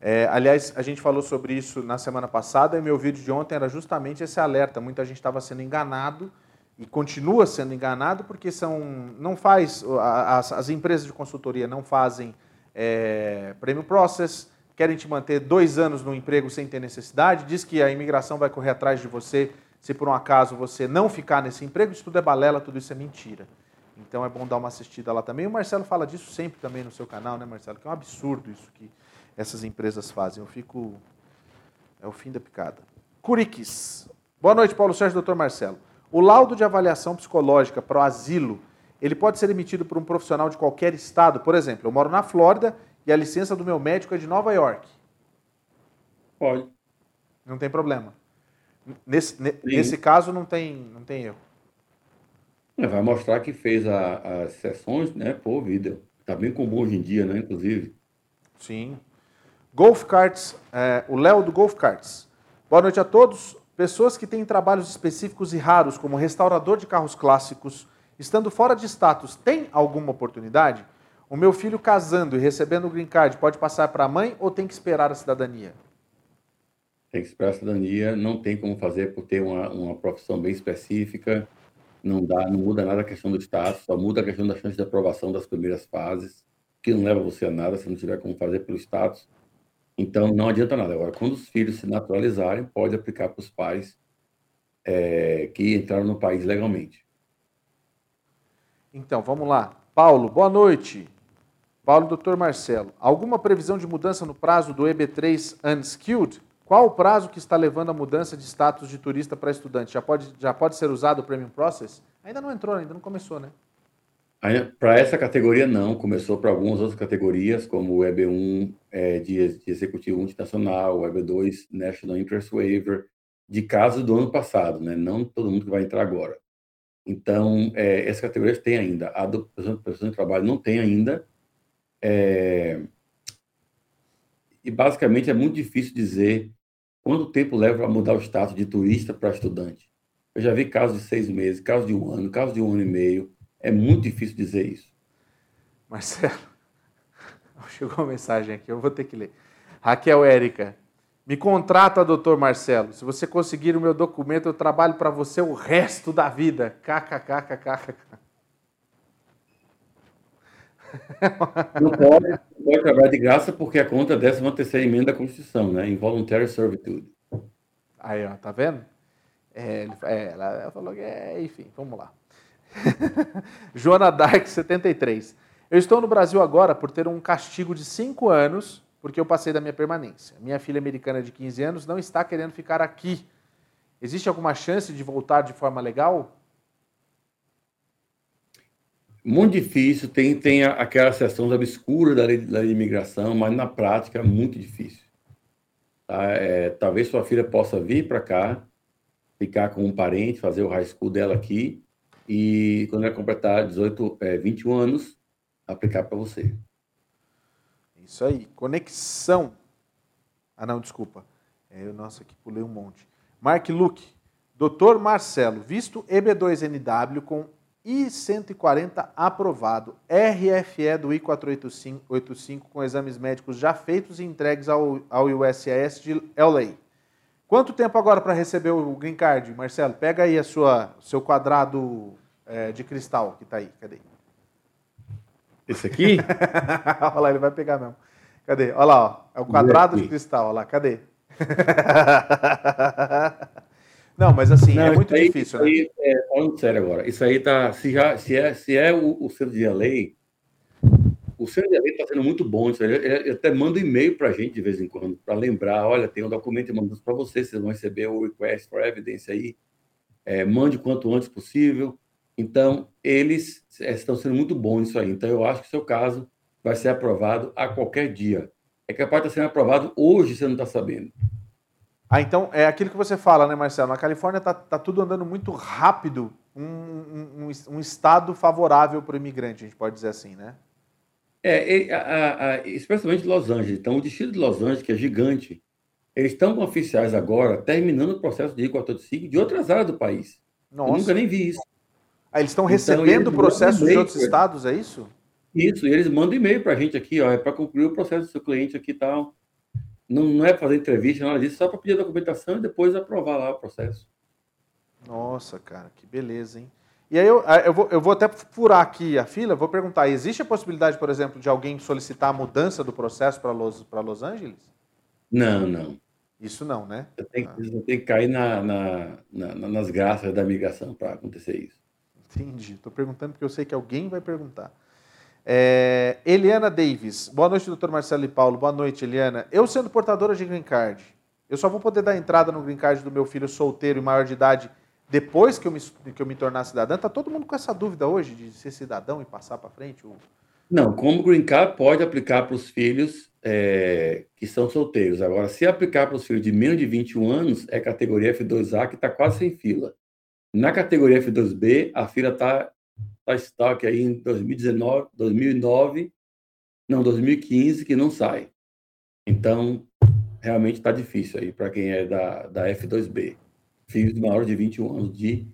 É, aliás, a gente falou sobre isso na semana passada e meu vídeo de ontem era justamente esse alerta. Muita gente estava sendo enganado e continua sendo enganado porque são não faz as, as empresas de consultoria não fazem é, prêmio process, querem te manter dois anos no emprego sem ter necessidade, diz que a imigração vai correr atrás de você se por um acaso você não ficar nesse emprego, isso tudo é balela, tudo isso é mentira. Então é bom dar uma assistida lá também. O Marcelo fala disso sempre também no seu canal, né, Marcelo? Que é um absurdo isso que essas empresas fazem. Eu fico. É o fim da picada. Curiques. Boa noite, Paulo Sérgio, doutor Marcelo. O laudo de avaliação psicológica para o asilo, ele pode ser emitido por um profissional de qualquer estado? Por exemplo, eu moro na Flórida e a licença do meu médico é de Nova York. Pode. Não tem problema. Nesse, nesse caso não tem, não tem erro. É, vai mostrar que fez a, as sessões né, por vídeo. Está bem comum hoje em dia, né, inclusive. Sim. Golf Carts, é, o Léo do Golf Carts. Boa noite a todos. Pessoas que têm trabalhos específicos e raros, como restaurador de carros clássicos, estando fora de status, tem alguma oportunidade? O meu filho casando e recebendo o green card pode passar para a mãe ou tem que esperar a cidadania? Tem que esperar a cidadania, não tem como fazer por ter uma, uma profissão bem específica, não dá, não muda nada a questão do status, só muda a questão da chance de aprovação das primeiras fases, que não leva você a nada se não tiver como fazer pelo status. Então, não adianta nada. Agora, quando os filhos se naturalizarem, pode aplicar para os pais é, que entraram no país legalmente. Então, vamos lá. Paulo, boa noite. Paulo, doutor Marcelo. Alguma previsão de mudança no prazo do EB3 Unskilled? Qual o prazo que está levando a mudança de status de turista para estudante? Já pode, já pode ser usado o Premium Process? Ainda não entrou, ainda não começou, né? Para essa categoria, não. Começou para algumas outras categorias, como o EB1 é, de, de Executivo Multinacional, o EB2 National Interest Waiver, de casos do ano passado, né? não todo mundo que vai entrar agora. Então, é, essas categorias têm ainda. A do pessoa de trabalho não tem ainda. É, e, basicamente, é muito difícil dizer quanto tempo leva a mudar o status de turista para estudante. Eu já vi casos de seis meses, casos de um ano, casos de um ano e meio é muito difícil dizer isso. Marcelo, (laughs) chegou uma mensagem aqui, eu vou ter que ler. Raquel Érica, me contrata, doutor Marcelo. Se você conseguir o meu documento, eu trabalho para você o resto da vida. KKKKK. Não pode, não pode trabalhar de graça porque é contra a 13 terceira emenda da Constituição, né? Involuntary Servitude. Aí, ó, tá vendo? É, é, ela falou que é, enfim, vamos lá. (laughs) Joana Dark, 73. Eu estou no Brasil agora por ter um castigo de 5 anos porque eu passei da minha permanência. Minha filha americana de 15 anos não está querendo ficar aqui. Existe alguma chance de voltar de forma legal? Muito difícil, tem, tem aquela seção obscura da lei, da imigração, mas na prática é muito difícil. Tá? É, talvez sua filha possa vir para cá, ficar com um parente, fazer o high school dela aqui, e quando ela completar 18, é, 21 anos, aplicar para você. Isso aí. Conexão. Ah, não, desculpa. É, nossa, aqui pulei um monte. Mark Luke. Doutor Marcelo, visto EB2NW com I-140 aprovado, RFE do I-485 com exames médicos já feitos e entregues ao, ao USS de LA. Quanto tempo agora para receber o green card, Marcelo? Pega aí a sua seu quadrado é, de cristal que está aí. Cadê? Esse aqui? (laughs) Olha lá, ele vai pegar mesmo. Cadê? Olha lá, ó. é o quadrado de cristal. Olha lá, cadê? (laughs) Não, mas assim, Não, é muito aí, difícil, né? Aí, é, falando sério agora, isso aí tá. Se, já, se é, se é o, o centro de lei, o lei está sendo muito bom. Aí, ele, até manda e-mail para a gente de vez em quando, para lembrar: olha, tem um documento mandando para vocês, vocês vão receber o request for evidence aí. É, mande quanto antes possível. Então, eles é, estão sendo muito bons nisso aí. Então, eu acho que o seu caso vai ser aprovado a qualquer dia. É capaz de estar sendo aprovado hoje, você não está sabendo. Ah, então é aquilo que você fala, né, Marcelo? Na Califórnia está tá tudo andando muito rápido, um, um, um estado favorável para o imigrante, a gente pode dizer assim, né? É, a, a, especialmente Los Angeles. Então, o distrito de Los Angeles, que é gigante, eles estão com oficiais agora terminando o processo de I-485 de outras áreas do país. Nossa. Eu nunca nem vi isso. Ah, eles estão então, recebendo processos de outros estados, é isso? Isso, e eles mandam e-mail para a gente aqui, ó, é para concluir o processo do seu cliente aqui e tal. Não, não é fazer entrevista, nada disso, só para pedir a documentação e depois aprovar lá o processo. Nossa, cara, que beleza, hein? E aí eu, eu, vou, eu vou até furar aqui a fila, vou perguntar, existe a possibilidade, por exemplo, de alguém solicitar a mudança do processo para Los, Los Angeles? Não, não. Isso não, né? Você tem, ah. você tem que cair na, na, na, nas graças da migração para acontecer isso. Entendi. Estou perguntando porque eu sei que alguém vai perguntar. É, Eliana Davis. Boa noite, doutor Marcelo e Paulo. Boa noite, Eliana. Eu sendo portadora de green card, eu só vou poder dar entrada no green card do meu filho solteiro e maior de idade depois que eu me, que eu me tornar cidadã? Está todo mundo com essa dúvida hoje de ser cidadão e passar para frente? Ou... Não, como green card pode aplicar para os filhos é, que são solteiros. Agora, se aplicar para os filhos de menos de 21 anos, é categoria F2A que está quase sem fila. Na categoria F2B, a fila está está estoque aí em 2019, 2009, não, 2015, que não sai. Então, realmente está difícil aí para quem é da, da F2B. Filhos maiores de 21 anos de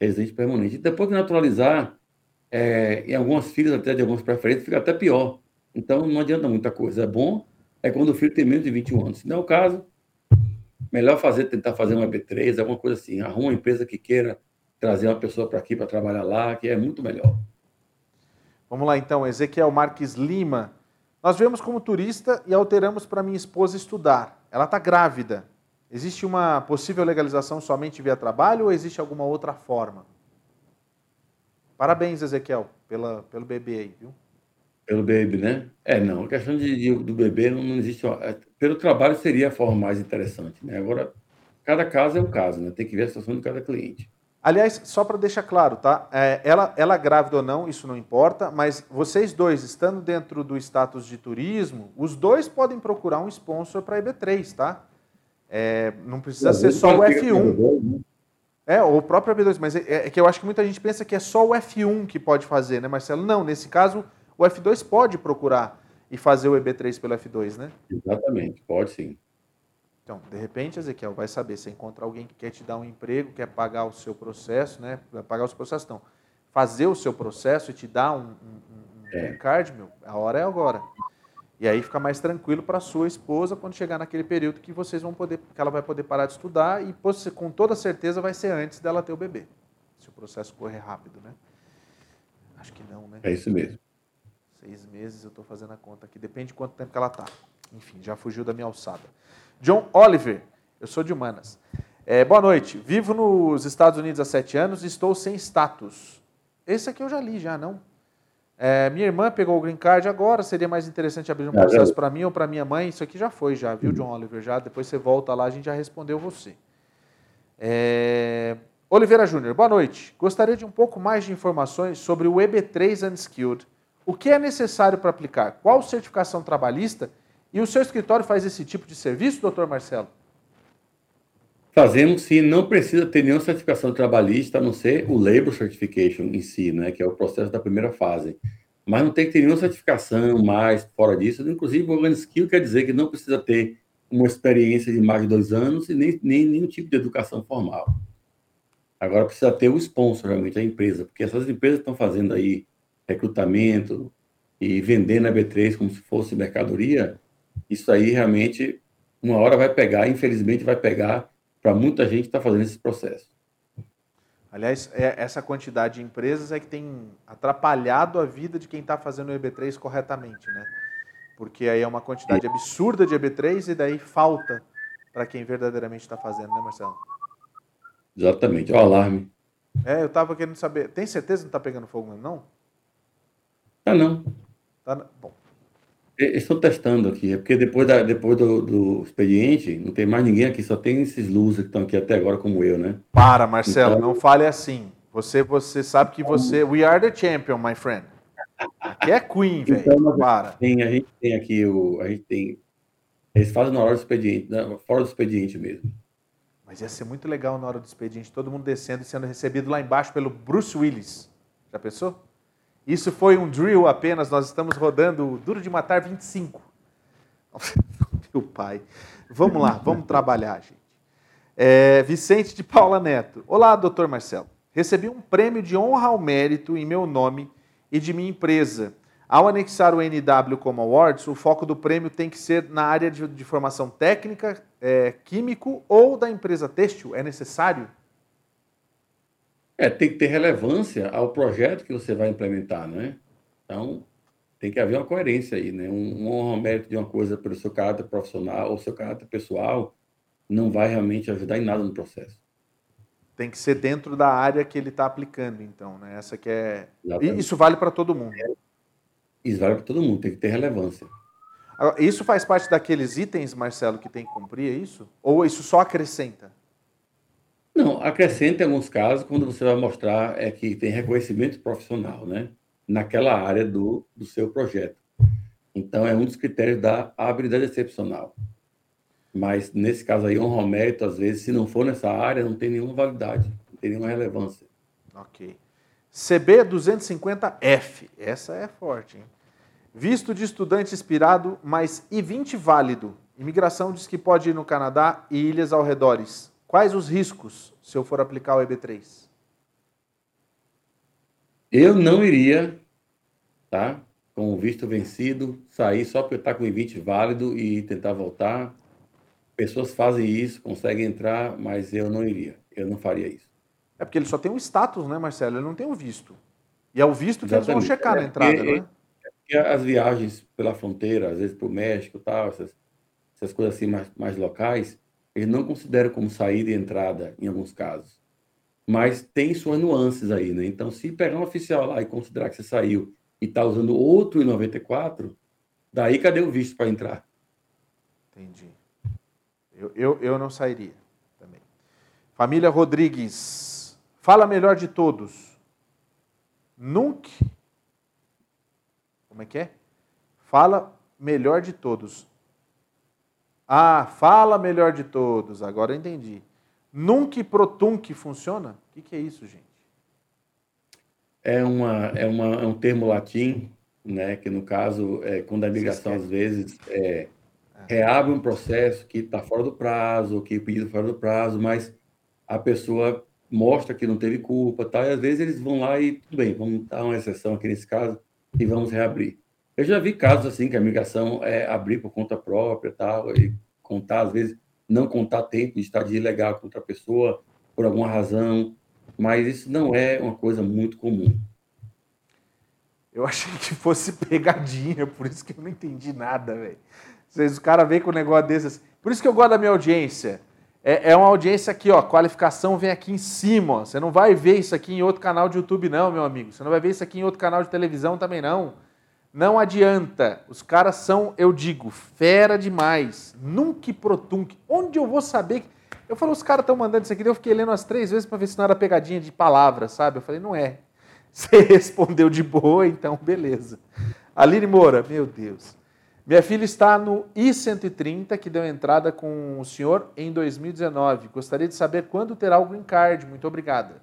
residente permanente. Depois que naturalizar, é, em algumas filhas, até de algumas preferências, fica até pior. Então, não adianta muita coisa. É bom é quando o filho tem menos de 21 anos. Se não é o caso, melhor fazer, tentar fazer uma B3, alguma coisa assim. Arruma uma empresa que queira trazer uma pessoa para aqui para trabalhar lá, que é muito melhor. Vamos lá então, Ezequiel Marques Lima. Nós viemos como turista e alteramos para minha esposa estudar. Ela está grávida. Existe uma possível legalização somente via trabalho ou existe alguma outra forma? Parabéns, Ezequiel, pela, pelo bebê aí, viu? Pelo bebê, né? É, não, a questão de, de do bebê não, não existe. É, pelo trabalho seria a forma mais interessante, né? Agora, cada caso é um caso, né? Tem que ver a situação de cada cliente. Aliás, só para deixar claro, tá? É, ela, ela grávida ou não, isso não importa, mas vocês dois, estando dentro do status de turismo, os dois podem procurar um sponsor para EB3, tá? É, não precisa ser só o F1. Né? É, ou o próprio EB2, mas é, é, que eu acho que muita gente pensa que é só o F1 que pode fazer, né, Marcelo? Não, nesse caso, o F2 pode procurar e fazer o EB3 pelo F2, né? Exatamente, pode sim. Então, de repente, Ezequiel vai saber se encontra alguém que quer te dar um emprego, quer pagar o seu processo, né? Pagar os processos, não. Fazer o seu processo e te dar um, um, um é. card, meu, a hora é agora. E aí fica mais tranquilo para sua esposa quando chegar naquele período que vocês vão poder, que ela vai poder parar de estudar e com toda certeza vai ser antes dela ter o bebê. Se o processo correr rápido, né? Acho que não, né? É isso mesmo. Seis meses eu estou fazendo a conta aqui. Depende de quanto tempo que ela está. Enfim, já fugiu da minha alçada. John Oliver, eu sou de humanas. É, boa noite. Vivo nos Estados Unidos há sete anos e estou sem status. Esse aqui eu já li, já não. É, minha irmã pegou o green card agora. Seria mais interessante abrir um processo para mim ou para minha mãe. Isso aqui já foi, já, viu, John Oliver? Já. Depois você volta lá, a gente já respondeu você. É... Oliveira Júnior, boa noite. Gostaria de um pouco mais de informações sobre o EB3 Unskilled. O que é necessário para aplicar? Qual certificação trabalhista? E o seu escritório faz esse tipo de serviço, doutor Marcelo? Fazemos sim, não precisa ter nenhuma certificação trabalhista, a não ser o Labor Certification em si, né, que é o processo da primeira fase. Mas não tem que ter nenhuma certificação mais fora disso. Inclusive, o Skill quer dizer que não precisa ter uma experiência de mais de dois anos e nem, nem nenhum tipo de educação formal. Agora precisa ter o sponsor, realmente, a empresa, porque essas empresas estão fazendo aí recrutamento e vendendo a B3 como se fosse mercadoria, isso aí realmente, uma hora vai pegar, infelizmente vai pegar para muita gente que está fazendo esse processo. Aliás, é, essa quantidade de empresas é que tem atrapalhado a vida de quem está fazendo o EB3 corretamente, né? Porque aí é uma quantidade absurda de EB3 e daí falta para quem verdadeiramente está fazendo, né, Marcelo? Exatamente, é o alarme. É, eu estava querendo saber. Tem certeza que não está pegando fogo mesmo, não? Ah, não. Tá, bom, Estou testando aqui, é porque depois, da, depois do, do, expediente, não tem mais ninguém aqui, só tem esses losers que estão aqui até agora, como eu, né? Para, Marcelo, então... não fale assim. Você, você sabe que você. We are the champion, my friend. Aqui é Queen, velho. Então, Para. Tem, a gente tem aqui o. A gente tem. Eles fazem na hora do expediente, fora do expediente mesmo. Mas ia ser muito legal na hora do expediente, todo mundo descendo e sendo recebido lá embaixo pelo Bruce Willis. Já pensou? Isso foi um drill apenas, nós estamos rodando o Duro de Matar 25. (laughs) Meu pai. Vamos lá, vamos trabalhar, gente. É, Vicente de Paula Neto. Olá, doutor Marcelo. Recebi um prêmio de honra ao mérito em meu nome e de minha empresa. Ao anexar o NW como awards, o foco do prêmio tem que ser na área de, de formação técnica, é, químico ou da empresa têxtil. É necessário? É, tem que ter relevância ao projeto que você vai implementar, né? Então, tem que haver uma coerência aí, né? Um, um mérito de uma coisa pelo seu caráter profissional ou seu caráter pessoal não vai realmente ajudar em nada no processo. Tem que ser dentro da área que ele está aplicando, então, né? Essa que é. Exatamente. Isso vale para todo mundo. Isso vale para todo mundo, tem que ter relevância. Isso faz parte daqueles itens, Marcelo, que tem que cumprir, é isso? Ou isso só acrescenta? Não, acrescenta em alguns casos quando você vai mostrar é que tem reconhecimento profissional, né? Naquela área do, do seu projeto. Então, é um dos critérios da habilidade excepcional. Mas, nesse caso aí, honra mérito, às vezes, se não for nessa área, não tem nenhuma validade, não tem nenhuma relevância. Ok. CB 250F, essa é forte, hein? Visto de estudante inspirado, mas I-20 válido. Imigração diz que pode ir no Canadá e ilhas ao redores. Quais os riscos se eu for aplicar o EB3? Eu não iria, tá? Com o visto vencido, sair só porque está com o I-20 válido e tentar voltar. Pessoas fazem isso, conseguem entrar, mas eu não iria. Eu não faria isso. É porque ele só tem um status, né, Marcelo? Ele não tem um visto. E é o visto que Exatamente. eles vão checar é, na entrada, é, né? É, as viagens pela fronteira, às vezes para o México tal, essas, essas coisas assim mais, mais locais, eles não consideram como saída e entrada em alguns casos. Mas tem suas nuances aí, né? Então, se pegar um oficial lá e considerar que você saiu e está usando outro I-94, daí cadê o visto para entrar? Entendi. Eu, eu, eu não sairia também. Família Rodrigues, fala melhor de todos. Nunca. Como é que é? Fala melhor de todos. Ah, fala melhor de todos. Agora eu entendi. Nunca protunque funciona? O que, é isso, gente? É, uma, é, uma, é um termo latim, né? Que no caso, é, quando a migração às vezes é, reabre um processo que está fora do prazo, que o pedido fora do prazo, mas a pessoa mostra que não teve culpa, tá? e às vezes eles vão lá e tudo bem, vamos dar uma exceção aqui nesse caso e vamos reabrir. Eu já vi casos assim que a migração é abrir por conta própria, tal, e contar às vezes não contar tempo de estadia ilegal contra a pessoa por alguma razão, mas isso não é uma coisa muito comum. Eu achei que fosse pegadinha, por isso que eu não entendi nada, velho. O cara vem com um negócio desses. Por isso que eu gosto da minha audiência. É, é uma audiência aqui, ó. Qualificação vem aqui em cima. Ó. Você não vai ver isso aqui em outro canal de YouTube, não, meu amigo. Você não vai ver isso aqui em outro canal de televisão também, não. Não adianta. Os caras são, eu digo, fera demais. Nunca protunque. Onde eu vou saber? Eu falo, os caras estão mandando isso aqui. Eu fiquei lendo umas três vezes para ver se não era pegadinha de palavras, sabe? Eu falei, não é. (laughs) Você respondeu de boa, então beleza. Aline Moura, meu Deus. Minha filha está no I-130, que deu entrada com o senhor em 2019. Gostaria de saber quando terá o green card. Muito obrigada.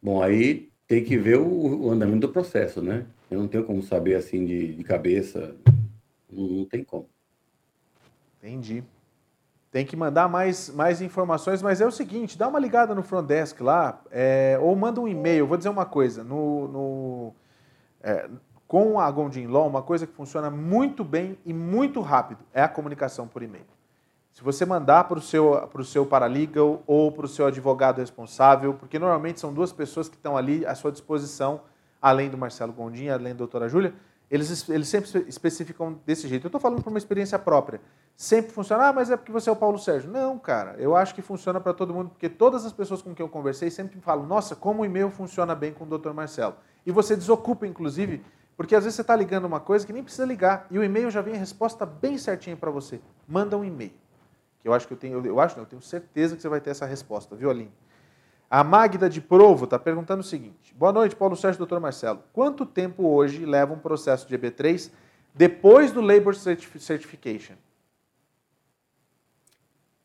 Bom, aí tem que ver o, o andamento do processo, né? Eu não tenho como saber assim de, de cabeça. Não, não, tem como. Entendi. Tem que mandar mais, mais informações, mas é o seguinte: dá uma ligada no front desk lá, é, ou manda um e-mail. Vou dizer uma coisa: no, no é, com a Gondim Law, uma coisa que funciona muito bem e muito rápido é a comunicação por e-mail. Se você mandar para o seu, para o seu paralegal ou para o seu advogado responsável, porque normalmente são duas pessoas que estão ali à sua disposição, além do Marcelo Gondim, além da doutora Júlia, eles, eles sempre especificam desse jeito. Eu estou falando por uma experiência própria. Sempre funciona, ah, mas é porque você é o Paulo Sérgio. Não, cara, eu acho que funciona para todo mundo, porque todas as pessoas com quem eu conversei sempre falam, nossa, como o e-mail funciona bem com o doutor Marcelo. E você desocupa, inclusive, porque às vezes você está ligando uma coisa que nem precisa ligar e o e-mail já vem a resposta bem certinha para você. Manda um e-mail. Eu acho que eu tenho, eu acho, não, eu tenho certeza que você vai ter essa resposta, viu, Aline? A Magda de Provo está perguntando o seguinte: Boa noite, Paulo Sérgio, doutor Marcelo. Quanto tempo hoje leva um processo de EB3 depois do Labor Certification?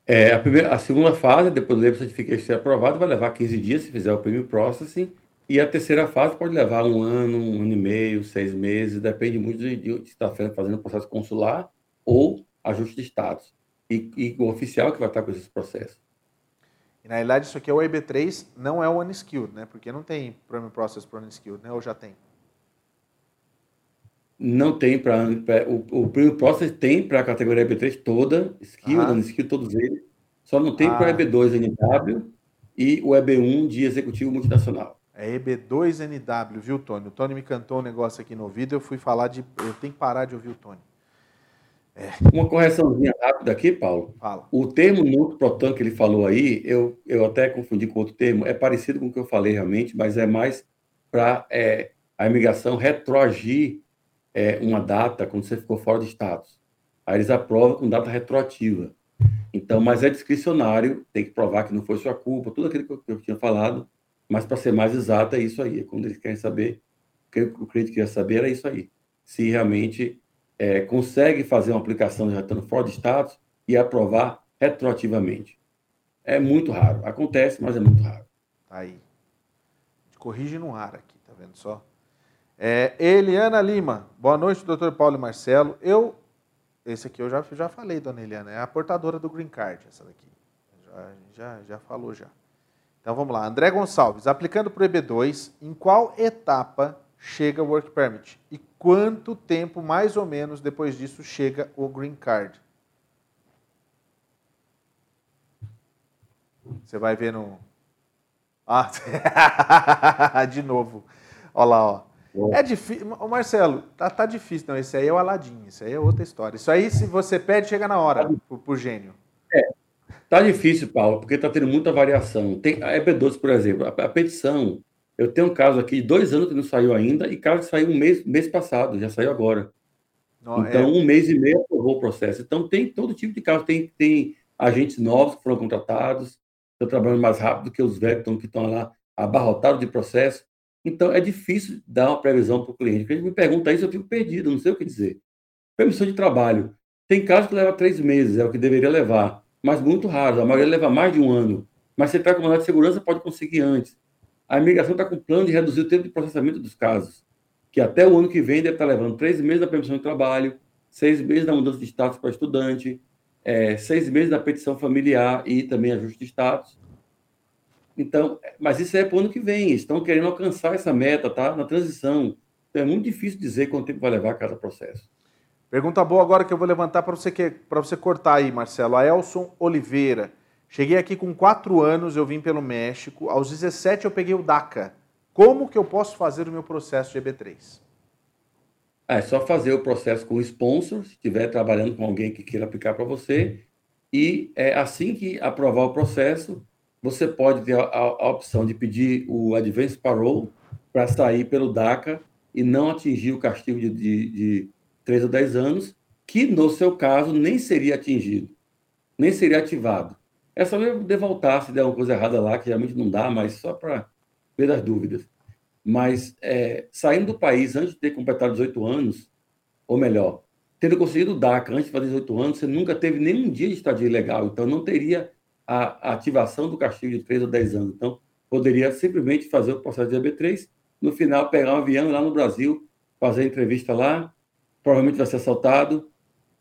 É, a, primeira, a segunda fase, depois do Labor Certification ser aprovado, vai levar 15 dias se fizer o Premium Processing. E a terceira fase pode levar um ano, um ano e meio, seis meses, depende muito de, de estar fazendo processo consular ou ajuste de status. E, e o oficial que vai estar com esses processos. E na realidade isso aqui é o EB3, não é o Unskilled, né? Porque não tem Premium Process para Unskilled, né? Ou já tem? Não tem para o, o Premium Process tem para a categoria EB3 toda, Skilled, ah. Unskilled, todos eles. Só não tem ah. para o EB2 NW e o EB1 de Executivo Multinacional. É EB2NW, viu, Tony? O Tony me cantou um negócio aqui no ouvido, eu fui falar de. Eu tenho que parar de ouvir o Tony. É. Uma correçãozinha rápida aqui, Paulo. Fala. O termo Proton que ele falou aí, eu, eu até confundi com outro termo, é parecido com o que eu falei realmente, mas é mais para é, a imigração retroagir é, uma data quando você ficou fora de status. Aí eles aprovam com data retroativa. Então, mas é discricionário, tem que provar que não foi sua culpa, tudo aquilo que eu, que eu tinha falado, mas para ser mais exato é isso aí. É quando eles querem saber, o que o cliente queria saber era isso aí. Se realmente é, consegue fazer uma aplicação de retorno fora de status e aprovar retroativamente. É muito raro. Acontece, mas é muito raro. Tá aí. Corrige no ar aqui, tá vendo só? É, Eliana Lima. Boa noite, doutor Paulo e Marcelo. Eu, esse aqui eu já, já falei, dona Eliana, é a portadora do Green Card, essa daqui. Já, já, já falou já. Então vamos lá. André Gonçalves, aplicando para o EB2, em qual etapa chega o Work Permit? E quanto tempo, mais ou menos, depois disso chega o Green Card? Você vai ver no. Ah, (laughs) de novo. Olha lá, ó. É difícil. Marcelo, tá, tá difícil. Não, esse aí é o Aladim, isso aí é outra história. Isso aí, se você pede, chega na hora pro, pro gênio. É, Tá difícil, Paulo, porque tá tendo muita variação. Tem a EP12, por exemplo, a, a, petição. Eu tenho um caso aqui de dois anos que não saiu ainda e caso que saiu um mês, mês passado, já saiu agora. Não, então, é... um mês e meio aprovou o processo. Então, tem todo tipo de caso. Tem, tem agentes novos que foram contratados, estão trabalhando mais rápido que os velhos que estão lá abarrotados de processo. Então, é difícil dar uma previsão para o cliente. Porque ele me pergunta isso, eu fico perdido, não sei o que dizer. Permissão de trabalho. Tem casos que leva três meses, é o que deveria levar mas muito raros. A maioria leva mais de um ano. Mas se entrar com mandado de segurança, pode conseguir antes. A imigração está com plano de reduzir o tempo de processamento dos casos, que até o ano que vem deve estar levando três meses da permissão de trabalho, seis meses da mudança de status para estudante, é, seis meses da petição familiar e também ajuste de status. Então, mas isso é para o ano que vem. Estão querendo alcançar essa meta, tá? Na transição. Então, é muito difícil dizer quanto tempo vai levar cada processo. Pergunta boa agora que eu vou levantar para você, para você cortar aí, Marcelo. A Elson Oliveira. Cheguei aqui com 4 anos, eu vim pelo México. Aos 17 eu peguei o DACA. Como que eu posso fazer o meu processo de EB3? É só fazer o processo com o sponsor, se estiver trabalhando com alguém que queira aplicar para você. E é assim que aprovar o processo, você pode ter a, a opção de pedir o Advance Parole para sair pelo DACA e não atingir o castigo de, de, de 3 ou 10 anos, que no seu caso nem seria atingido, nem seria ativado. É só poder voltar se der uma coisa errada lá, que realmente não dá, mas só para ver as dúvidas. Mas é, saindo do país antes de ter completado 18 anos, ou melhor, tendo conseguido o DACA antes de fazer 18 anos, você nunca teve nenhum dia de estadia ilegal, então não teria a, a ativação do castigo de 3 ou 10 anos. Então, poderia simplesmente fazer o processo de AB3, no final pegar um avião lá no Brasil, fazer a entrevista lá, provavelmente vai ser assaltado,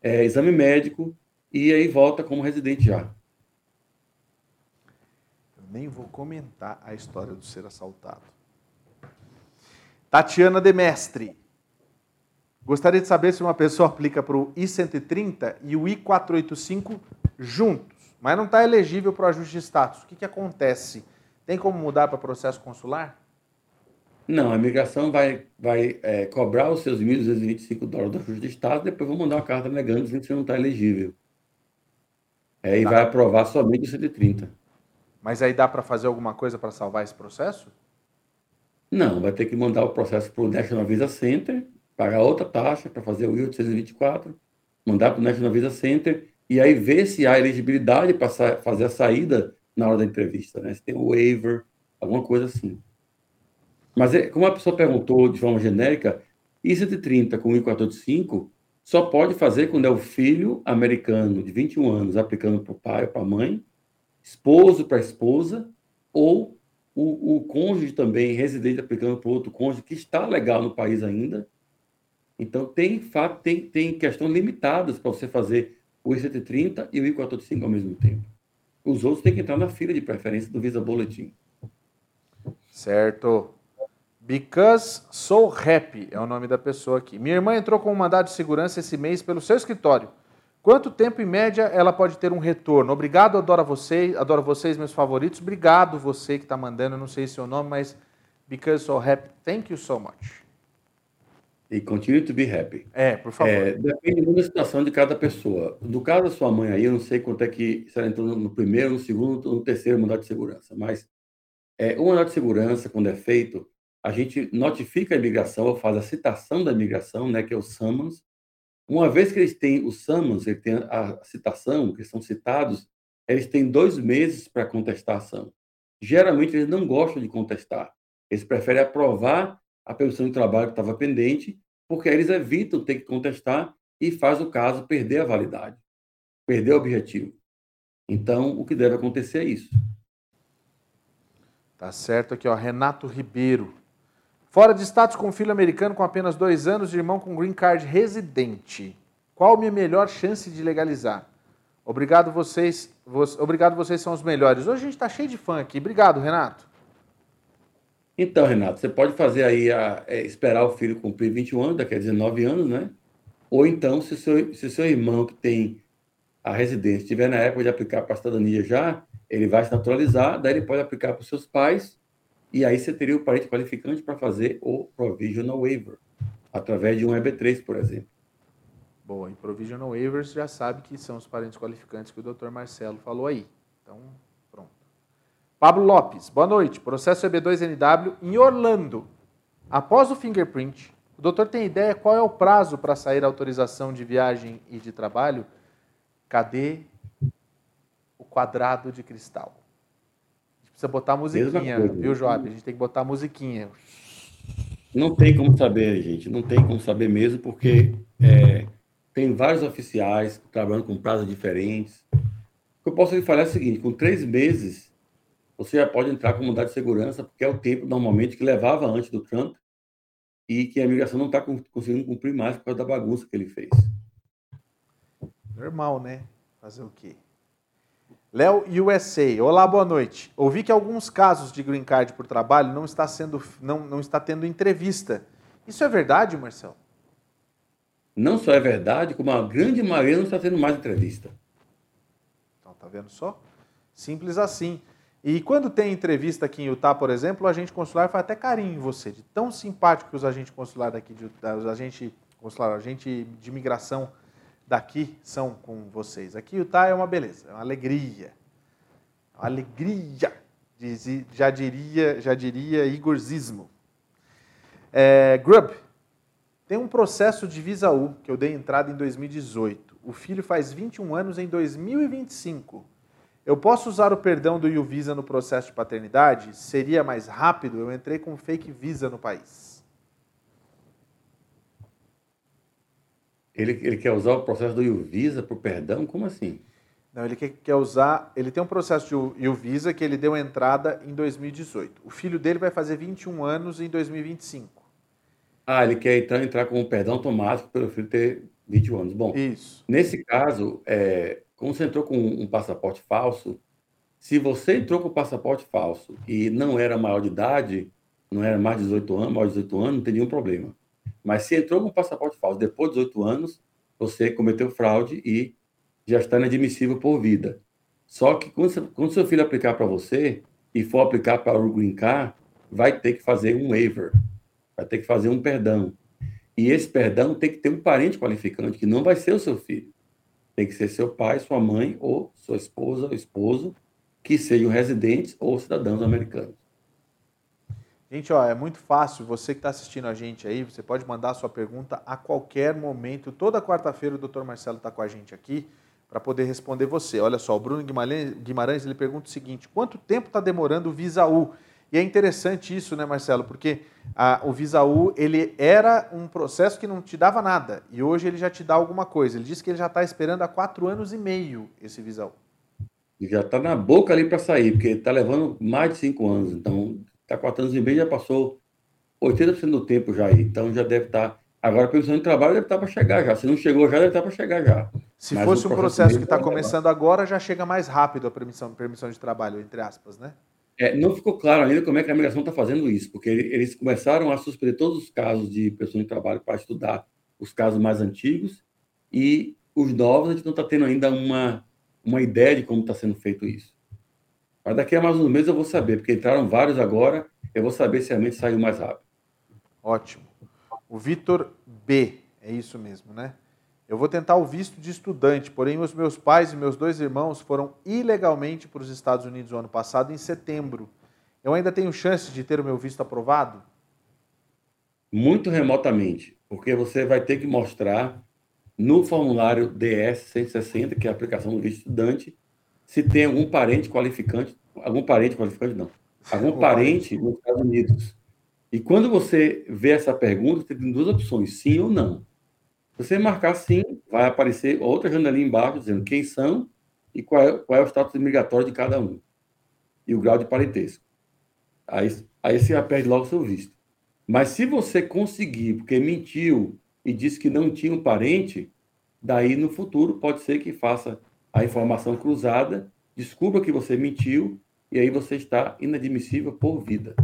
é, exame médico, e aí volta como residente já. Nem vou comentar a história do ser assaltado. Tatiana Demestre. Gostaria de saber se uma pessoa aplica para o I-130 e o I-485 juntos, mas não está elegível para o ajuste de status. O que, que acontece? Tem como mudar para processo consular? Não, a imigração vai, vai é, cobrar os seus 1.225 dólares do ajuste de Estado, depois vão mandar uma carta negando que você não está elegível. É, e tá. vai aprovar somente o 130. Mas aí dá para fazer alguma coisa para salvar esse processo? Não, vai ter que mandar o processo para o National Visa Center, pagar outra taxa para fazer o I-824, mandar para o National Visa Center e aí ver se há elegibilidade para fazer a saída na hora da entrevista. Né? Se tem o waiver, alguma coisa assim. Mas, é, como a pessoa perguntou de forma genérica, I-130 com I-485 só pode fazer quando é o filho americano de 21 anos aplicando para o pai ou para a mãe, esposo para esposa, ou o, o cônjuge também residente aplicando para outro cônjuge que está legal no país ainda. Então, tem, tem, tem questões limitadas para você fazer o I-130 e o I-485 ao mesmo tempo. Os outros têm que entrar na fila de preferência do Visa Bulletin. Certo. Because So Happy é o nome da pessoa aqui. Minha irmã entrou com um mandado de segurança esse mês pelo seu escritório. Quanto tempo, em média, ela pode ter um retorno? Obrigado, adoro vocês, adoro vocês, meus favoritos. Obrigado você que está mandando, não sei seu nome, mas Because So Happy, thank you so much. E continue to be happy. É, por favor. É, depende muito da situação de cada pessoa. No caso da sua mãe aí, eu não sei quanto é que se ela entrou no primeiro, no segundo, no terceiro mandado de segurança, mas é, o mandado de segurança, quando é feito, a gente notifica a imigração, ou faz a citação da imigração, né, que é o summons. Uma vez que eles têm o summons, eles têm a citação, que são citados, eles têm dois meses para contestar a ação. Geralmente, eles não gostam de contestar. Eles preferem aprovar a permissão de trabalho que estava pendente, porque eles evitam ter que contestar e faz o caso perder a validade, perder o objetivo. Então, o que deve acontecer é isso. Tá certo aqui, ó, Renato Ribeiro. Fora de status com filho americano com apenas dois anos de irmão com green card residente. Qual minha melhor chance de legalizar? Obrigado vocês, obrigado vocês são os melhores. Hoje a gente está cheio de fã aqui. Obrigado, Renato. Então, Renato, você pode fazer aí a, é, esperar o filho cumprir 21 anos, daqui a 19 anos, né? Ou então, se seu, se seu irmão que tem a residência estiver na época de aplicar para a cidadania já, ele vai se naturalizar, daí ele pode aplicar para os seus pais e aí você teria o parente qualificante para fazer o provisional waiver, através de um EB3, por exemplo. Boa, em provisional waivers já sabe que são os parentes qualificantes que o Dr. Marcelo falou aí. Então, pronto. Pablo Lopes, boa noite. Processo EB2NW em Orlando. Após o fingerprint, o doutor tem ideia qual é o prazo para sair a autorização de viagem e de trabalho? Cadê o quadrado de cristal? Precisa botar musiquinha, viu, Joab? A gente tem que botar musiquinha. Não tem como saber, gente. Não tem como saber mesmo, porque é, tem vários oficiais trabalhando com prazos diferentes. O que eu posso lhe falar é o seguinte: com três meses, você já pode entrar com mandado de segurança, porque é o tempo normalmente que levava antes do Trump e que a imigração não está conseguindo cumprir mais por causa da bagunça que ele fez. Normal, né? Fazer o quê? Léo USA. Olá, boa noite. Ouvi que alguns casos de green card por trabalho não está sendo não, não está tendo entrevista. Isso é verdade, Marcelo? Não só é verdade, como a grande maioria não está tendo mais entrevista. Então, tá vendo só? Simples assim. E quando tem entrevista aqui em Utah, por exemplo, o agente consular faz até carinho em você, de tão simpático que os agentes consulares daqui de os agentes consular, agente de imigração daqui são com vocês. Aqui Utah é uma beleza, é uma alegria. Uma alegria, já diria, já diria Igorzismo. É, Grub, tem um processo de Visa U que eu dei entrada em 2018. O filho faz 21 anos em 2025. Eu posso usar o perdão do Visa no processo de paternidade? Seria mais rápido? Eu entrei com fake Visa no país. Ele, ele quer usar o processo do Ilvisa para o perdão? Como assim? Não, ele quer, quer usar. Ele tem um processo de Ilvisa que ele deu entrada em 2018. O filho dele vai fazer 21 anos em 2025. Ah, ele quer então entrar com um perdão automático pelo filho ter 21 anos. Bom, Isso. nesse caso, é, como você entrou com um passaporte falso, se você entrou com passaporte falso e não era maior de idade, não era mais de 18 anos, maior de 18 anos, não tem nenhum problema. Mas se entrou com passaporte falso depois de 18 anos, você cometeu fraude e já está inadmissível por vida. Só que quando, quando seu filho aplicar para você e for aplicar para o Green Card, vai ter que fazer um waiver, vai ter que fazer um perdão. E esse perdão tem que ter um parente qualificante, que não vai ser o seu filho. Tem que ser seu pai, sua mãe, ou sua esposa ou esposo, que sejam residentes ou cidadãos americanos. Gente, ó, é muito fácil. Você que está assistindo a gente aí, você pode mandar sua pergunta a qualquer momento. Toda quarta-feira o Dr. Marcelo está com a gente aqui para poder responder você. Olha só, o Bruno Guimarães, ele pergunta o seguinte: quanto tempo está demorando o Visa U? E é interessante isso, né, Marcelo? Porque a, o Visaú, ele era um processo que não te dava nada. E hoje ele já te dá alguma coisa. Ele disse que ele já está esperando há quatro anos e meio esse Visaú. Já está na boca ali para sair, porque está levando mais de cinco anos. Então, está quatro anos e meio, já passou 80% do tempo já aí. Então, já deve estar... Tá... Agora, a permissão de trabalho deve estar tá para chegar já. Se não chegou já, deve estar tá para chegar já. Se Mas fosse um processo que está começando agora, já chega mais rápido a permissão, permissão de trabalho, entre aspas, né? É, não ficou claro ainda como é que a migração está fazendo isso, porque eles começaram a suspender todos os casos de pessoas de trabalho para estudar os casos mais antigos e os novos a gente não está tendo ainda uma, uma ideia de como está sendo feito isso. Mas daqui a mais uns meses eu vou saber, porque entraram vários agora, eu vou saber se realmente saiu mais rápido. Ótimo. O Vitor B, é isso mesmo, né? Eu vou tentar o visto de estudante, porém os meus pais e meus dois irmãos foram ilegalmente para os Estados Unidos no ano passado, em setembro. Eu ainda tenho chance de ter o meu visto aprovado? Muito remotamente, porque você vai ter que mostrar no formulário DS 160, que é a aplicação do visto estudante, se tem algum parente qualificante, algum parente qualificante não, algum parente nos Estados Unidos. E quando você vê essa pergunta, você tem duas opções, sim ou não. Você marcar sim, vai aparecer outra janelinha embaixo dizendo quem são e qual é, qual é o status migratório de cada um. E o grau de parentesco. Aí, aí você perde logo o seu visto. Mas se você conseguir, porque mentiu e disse que não tinha um parente, daí no futuro pode ser que faça a informação cruzada, descubra que você mentiu e aí você está inadmissível por vida.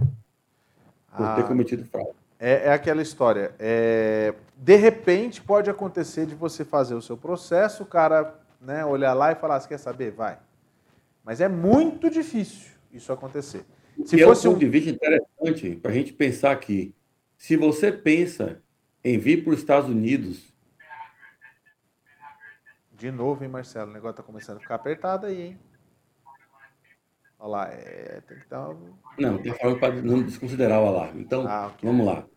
Por ah. ter cometido fraude. É, é aquela história. É, de repente pode acontecer de você fazer o seu processo, o cara né, olhar lá e falar: você quer saber? Vai. Mas é muito difícil isso acontecer. Se e fosse é um ponto de vista interessante para a gente pensar aqui. Se você pensa em vir para os Estados Unidos. De novo, hein, Marcelo? O negócio está começando a ficar apertado aí, hein? Olha lá, é, tem que dar. Não, tem que para não desconsiderar o alarme. Então, ah, okay. vamos lá.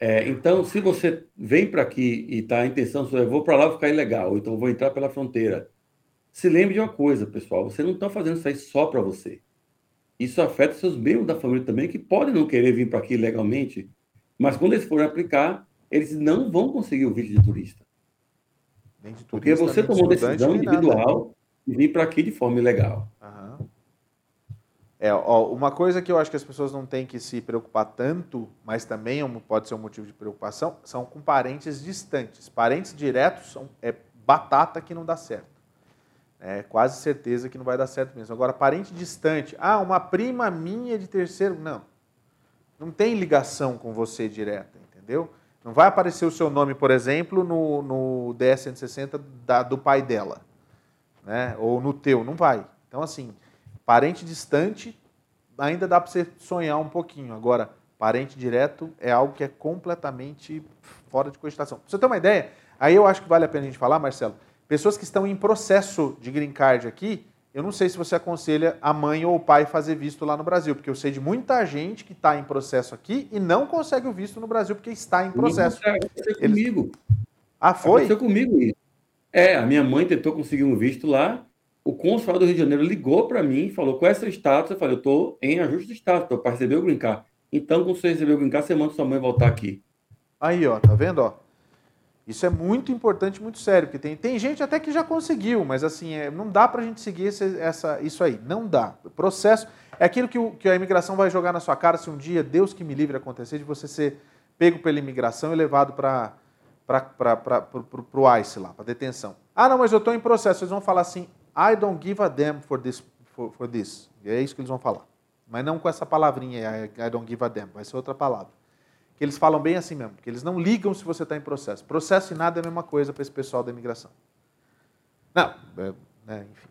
É, então, se você vem para aqui e está a intenção sua, eu vou para lá ficar ilegal, ou então vou entrar pela fronteira. Se lembre de uma coisa, pessoal: você não está fazendo isso aí só para você. Isso afeta seus membros da família também, que podem não querer vir para aqui legalmente, mas quando eles forem aplicar, eles não vão conseguir o visto de turista. Turista Porque você tomou decisão individual de vir para aqui de forma ilegal. É, ó, uma coisa que eu acho que as pessoas não têm que se preocupar tanto, mas também é pode ser um motivo de preocupação, são com parentes distantes. Parentes diretos são, é batata que não dá certo. É quase certeza que não vai dar certo mesmo. Agora, parente distante, ah, uma prima minha de terceiro, não. Não tem ligação com você direta, entendeu? Não vai aparecer o seu nome, por exemplo, no, no DS-160 da, do pai dela, né? ou no teu, não vai. Então, assim, Parente distante, ainda dá para você sonhar um pouquinho. Agora, parente direto é algo que é completamente fora de cogitação. Pra você ter uma ideia, aí eu acho que vale a pena a gente falar, Marcelo, pessoas que estão em processo de green card aqui, eu não sei se você aconselha a mãe ou o pai fazer visto lá no Brasil, porque eu sei de muita gente que está em processo aqui e não consegue o visto no Brasil porque está em processo. Aconteceu Eles... comigo. Ah, foi? Aconteceu comigo isso. É, a minha mãe tentou conseguir um visto lá, o consulado do Rio de Janeiro ligou para mim e falou: qual é seu status? Eu falei: eu estou em ajuste de status, estou para receber o green card. Então, quando você receber o green card, você manda sua mãe voltar aqui. Aí, ó, tá vendo? Ó? Isso é muito importante, muito sério, porque tem, tem gente até que já conseguiu, mas assim, é, não dá para a gente seguir esse, essa, isso aí. Não dá. O processo é aquilo que, o, que a imigração vai jogar na sua cara se um dia, Deus que me livre, acontecer de você ser pego pela imigração e levado para o ICE lá, para detenção. Ah, não, mas eu estou em processo. Eles vão falar assim: I don't give a damn for this. For, for this. E é isso que eles vão falar. Mas não com essa palavrinha, I don't give a damn, vai ser outra palavra. Que eles falam bem assim mesmo, que eles não ligam se você está em processo. Processo e nada é a mesma coisa para esse pessoal da imigração. Não, é, é, enfim.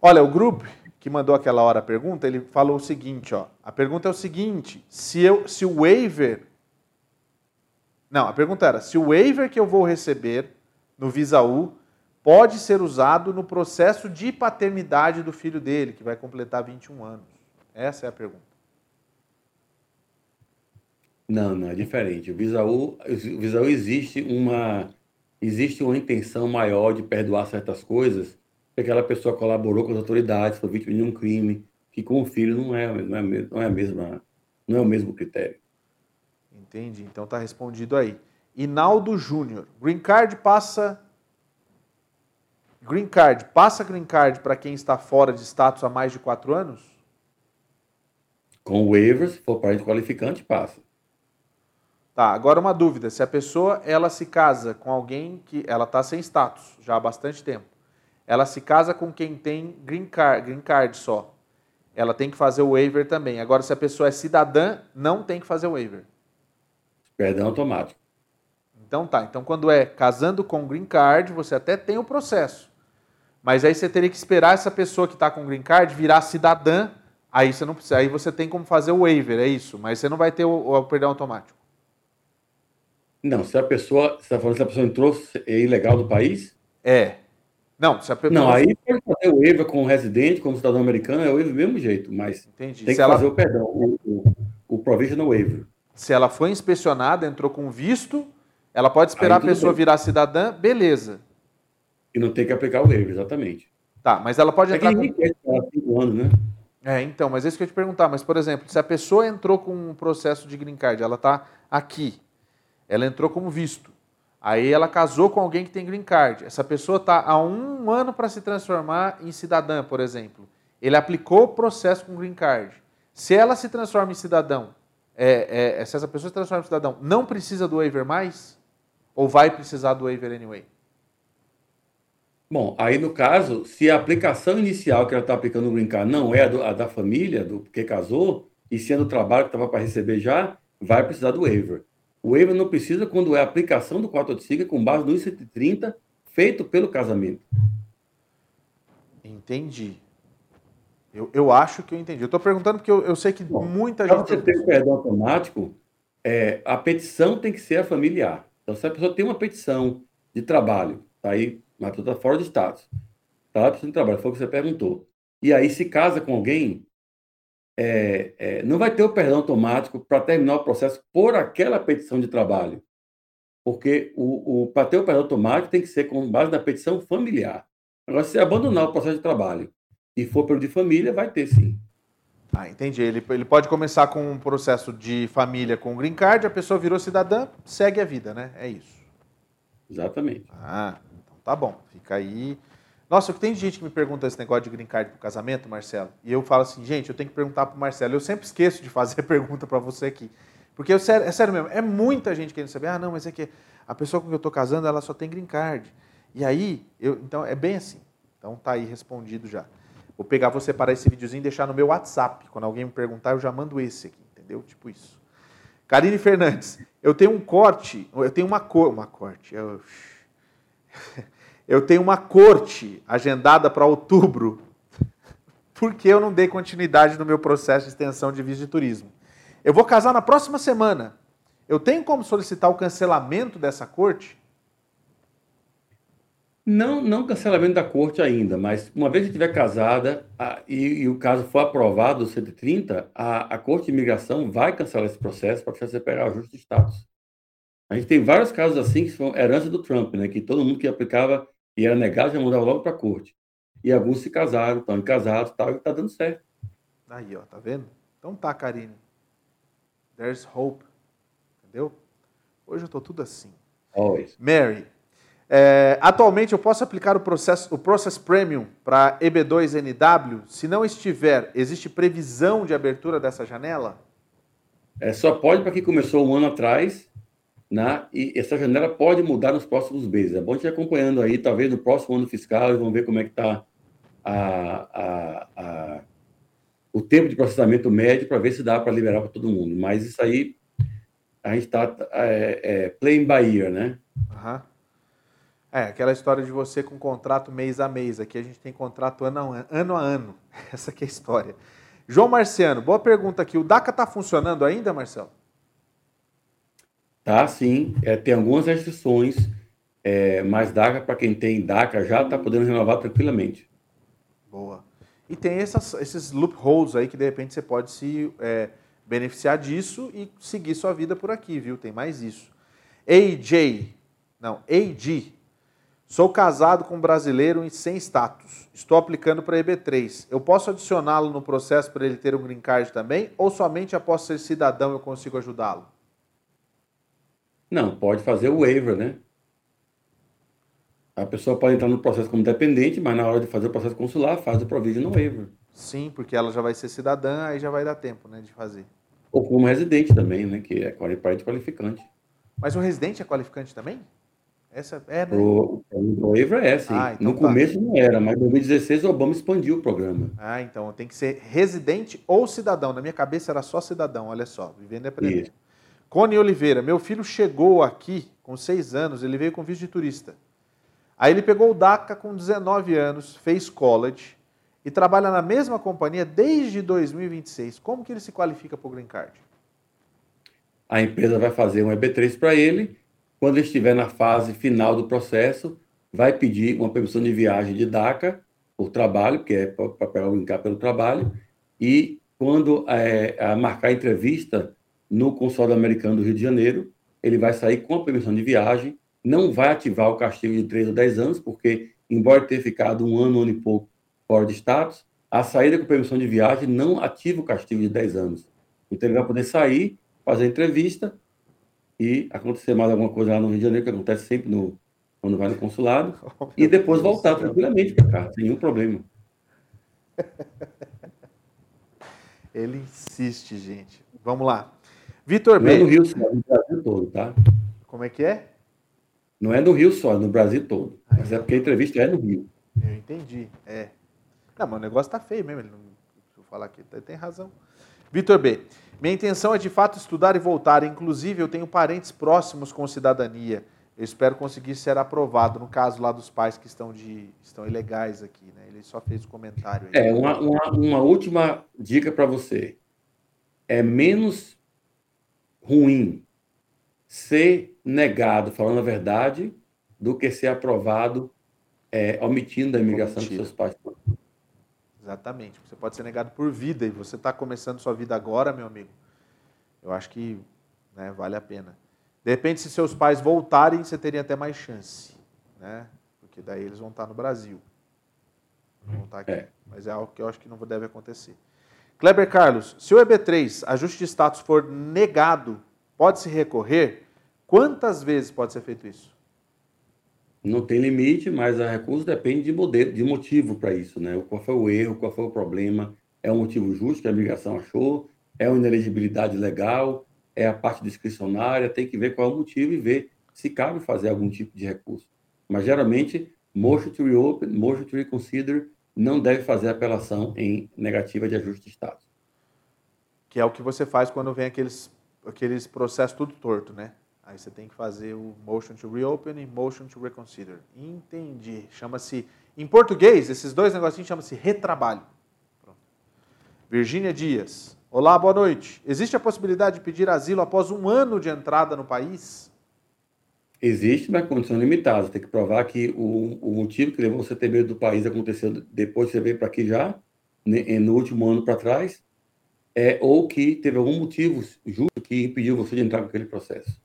Olha, o grupo que mandou aquela hora a pergunta, ele falou o seguinte, ó. A pergunta é o seguinte: se, eu, se o waiver. Não, a pergunta era: se o waiver que eu vou receber no Visa U pode ser usado no processo de paternidade do filho dele, que vai completar 21 anos? Essa é a pergunta. Não, não, é diferente. O Visaú, o Visaú existe uma existe uma intenção maior de perdoar certas coisas, porque aquela pessoa colaborou com as autoridades, foi vítima de um crime, que com o filho não é, não é, não é, a mesma, não é o mesmo critério. Entendi. Então está respondido aí. Inaldo Júnior. Green Card passa. Green Card passa Green Card para quem está fora de status há mais de quatro anos? Com waivers, se for parente qualificante, passa. Tá, agora uma dúvida. Se a pessoa ela se casa com alguém que ela está sem status já há bastante tempo, ela se casa com quem tem green card, green card só, ela tem que fazer o waiver também. Agora, se a pessoa é cidadã, não tem que fazer o waiver. Perdão automático. Então tá. Então, quando é casando com green card, você até tem o processo. Mas aí você teria que esperar essa pessoa que está com green card virar cidadã. Aí você não precisa. Aí você tem como fazer o waiver, é isso. Mas você não vai ter o, o perdão automático. Não, se a pessoa. Você está falando se a pessoa entrou é ilegal do país? É. Não, se a pessoa... Não, aí pode fazer o waiver com o residente, como cidadão americano, é o waiver do mesmo jeito, mas Entendi. tem se que ela... fazer o perdão, o, o, o provisional waiver. Se ela foi inspecionada, entrou com visto, ela pode esperar a pessoa bem. virar cidadã, beleza. E não tem que aplicar o waiver, exatamente. Tá, mas ela pode é entrar com... quer cinco anos, né? É, então, mas é isso que eu ia te perguntar. Mas, por exemplo, se a pessoa entrou com um processo de green card, ela está aqui, ela entrou como visto, aí ela casou com alguém que tem green card, essa pessoa está há um ano para se transformar em cidadã, por exemplo. Ele aplicou o processo com green card. Se ela se transforma em cidadão, é, é, se essa pessoa se transforma em cidadão, não precisa do waiver mais? Ou vai precisar do waiver anyway? Bom, aí no caso, se a aplicação inicial que ela está aplicando no Green Card não é a, do, a, da família, do que casou, e sendo o trabalho que estava para receber já, vai precisar do waiver. O waiver não precisa quando é a aplicação do 485 com base no 130 feito pelo casamento. Entendi. Eu, eu acho que eu entendi. Eu estou perguntando porque eu, eu sei que Bom, muita gente. Para você ter o perdão automático, é, a petição tem que ser a familiar. Então, se a pessoa tem uma petição de trabalho, tá aí, mas está fora de status, tá lá petição de trabalho, foi o que você perguntou, e aí se casa com alguém, é, é, não vai ter o perdão automático para terminar o processo por aquela petição de trabalho. Porque o, o, para ter o perdão automático tem que ser com base na petição familiar. Agora, se abandonar o processo de trabalho e for pelo de família, vai ter sim. Ah, entendi. Ele, ele pode começar com um processo de família com green card, a pessoa virou cidadã, segue a vida, né? É isso. Exatamente. Ah, então tá bom. Fica aí. Nossa, tem gente que me pergunta esse negócio de green card pro casamento, Marcelo, e eu falo assim, gente, eu tenho que perguntar pro Marcelo. Eu sempre esqueço de fazer pergunta para você aqui. Porque eu, é sério mesmo, é muita gente querendo saber, ah, não, mas é que a pessoa com quem eu estou casando, ela só tem green card. E aí, eu, então é bem assim. Então tá aí respondido já. Vou pegar, vou separar esse videozinho e deixar no meu WhatsApp. Quando alguém me perguntar, eu já mando esse aqui, entendeu? Tipo isso. Karine Fernandes, eu tenho um corte, eu tenho uma cor, uma corte. Eu, (laughs) eu tenho uma corte agendada para outubro, (laughs) porque eu não dei continuidade no meu processo de extensão de visto de turismo. Eu vou casar na próxima semana. Eu tenho como solicitar o cancelamento dessa corte? Não, não cancelamento da corte ainda, mas uma vez que estiver casada a, e, e, o caso for aprovado, o 130, a, a Corte de Imigração vai cancelar esse processo para você pegar ajuste de status. A gente tem vários casos assim que são herança do Trump, né? Que todo mundo que aplicava e era negado já mudava logo para a corte. E alguns se casaram, estão casados tal, e está dando certo. Aí, ó, tá vendo? Então tá, Karine. There's hope. Entendeu? Hoje eu tô tudo assim. Always. Mary, é, atualmente eu posso aplicar o processo, o Process Premium para EB2NW? Se não estiver, existe previsão de abertura dessa janela? É, só pode para quem começou um ano atrás, né? e essa janela pode mudar nos próximos meses. É bom a ir acompanhando aí, talvez no próximo ano fiscal, e vamos ver como é que está o tempo de processamento médio para ver se dá para liberar para todo mundo. Mas isso aí, a gente está é, é, playing by ear, né? Uhum. É, aquela história de você com contrato mês a mês. Aqui a gente tem contrato ano a ano. ano, a. (laughs) Essa aqui é a história. João Marciano, boa pergunta aqui. O DACA está funcionando ainda, Marcelo? Tá, sim. É, tem algumas restrições, é, mas DACA, para quem tem DACA, já está podendo renovar tranquilamente. Boa. E tem essas, esses loopholes aí que de repente você pode se é, beneficiar disso e seguir sua vida por aqui, viu? Tem mais isso. AJ, não, AG, Sou casado com um brasileiro e sem status. Estou aplicando para EB3. Eu posso adicioná-lo no processo para ele ter um green card também? Ou somente após ser cidadão eu consigo ajudá-lo? Não, pode fazer o waiver, né? A pessoa pode entrar no processo como dependente, mas na hora de fazer o processo consular, faz o provisional waiver. Sim, porque ela já vai ser cidadã, aí já vai dar tempo, né, de fazer. Ou como residente também, né? Que é parente qualificante. Mas o residente é qualificante também? Essa é, né? O, o waiver é, sim. Ah, então no tá. começo não era, mas em 2016 o Obama expandiu o programa. Ah, então tem que ser residente ou cidadão. Na minha cabeça era só cidadão, olha só, vivendo e aprendendo. Isso. Cone Oliveira, meu filho chegou aqui com seis anos, ele veio com visto de turista. Aí ele pegou o DACA com 19 anos, fez college e trabalha na mesma companhia desde 2026. Como que ele se qualifica para o Green Card? A empresa vai fazer um EB3 para ele. Quando ele estiver na fase final do processo, vai pedir uma permissão de viagem de DACA por trabalho, que é para pegar o green card pelo trabalho. E quando é, marcar a entrevista no consulado americano do Rio de Janeiro, ele vai sair com a permissão de viagem, não vai ativar o castigo de 3 ou 10 anos, porque, embora tenha ficado um ano, um ano e pouco fora de status, a saída com permissão de viagem não ativa o castigo de 10 anos. Então, ele vai poder sair, fazer a entrevista e acontecer mais alguma coisa lá no Rio de Janeiro, que acontece sempre no, quando vai no consulado, (laughs) Oh, e depois voltar tranquilamente para cá, sem nenhum problema. (laughs) Ele insiste, gente. Vamos lá. Vitor Não é no B. Rio só, é no Brasil todo, tá? Como é que é? Não é no Rio só, é no Brasil todo. Mas é porque a entrevista é no Rio. Eu entendi. É. Não, mas o negócio tá feio mesmo. Ele não... Se eu falar aqui, tem razão. Vitor B. Minha intenção é de fato estudar e voltar. Inclusive, eu tenho parentes próximos com cidadania. Eu espero conseguir ser aprovado. No caso lá dos pais que estão, de... estão ilegais aqui, né? Ele só fez o comentário aí. É, uma, uma, uma última dica para você. É menos ruim ser negado falando a verdade do que ser aprovado é, omitindo da imigração dos seus pais. Exatamente. Você pode ser negado por vida e você está começando sua vida agora, meu amigo. Eu acho que né, vale a pena. De repente, se seus pais voltarem, você teria até mais chance, né? Porque daí eles vão estar no Brasil. Vão estar aqui. É. Mas é algo que eu acho que não deve acontecer. Kleber Carlos, se o EB3, ajuste de status, for negado, pode-se recorrer? Quantas vezes pode ser feito isso? Não tem limite, mas a recurso depende de, modelo, de motivo para isso, né? Qual foi o erro, qual foi o problema? É um motivo justo que a migração achou? É uma inelegibilidade legal? É a parte discricionária? Tem que ver qual é o motivo e ver se cabe fazer algum tipo de recurso. Mas geralmente, motion to reopen, motion to reconsider, não deve fazer apelação em negativa de ajuste de status. Que é o que você faz quando vem aqueles, aqueles processos tudo torto, né? Aí você tem que fazer o motion to reopen e motion to reconsider. Entendi. Chama-se, em português, esses dois negocinhos chamam-se retrabalho. Pronto. Virgínia Dias. Olá, boa noite. Existe a possibilidade de pedir asilo após um ano de entrada no país? Existe, mas condição limitada. Tem que provar que o, o motivo que levou você a ter medo do país aconteceu depois que você veio para aqui já, né, no último ano para trás, é, ou que teve algum motivo justo que impediu você de entrar naquele processo.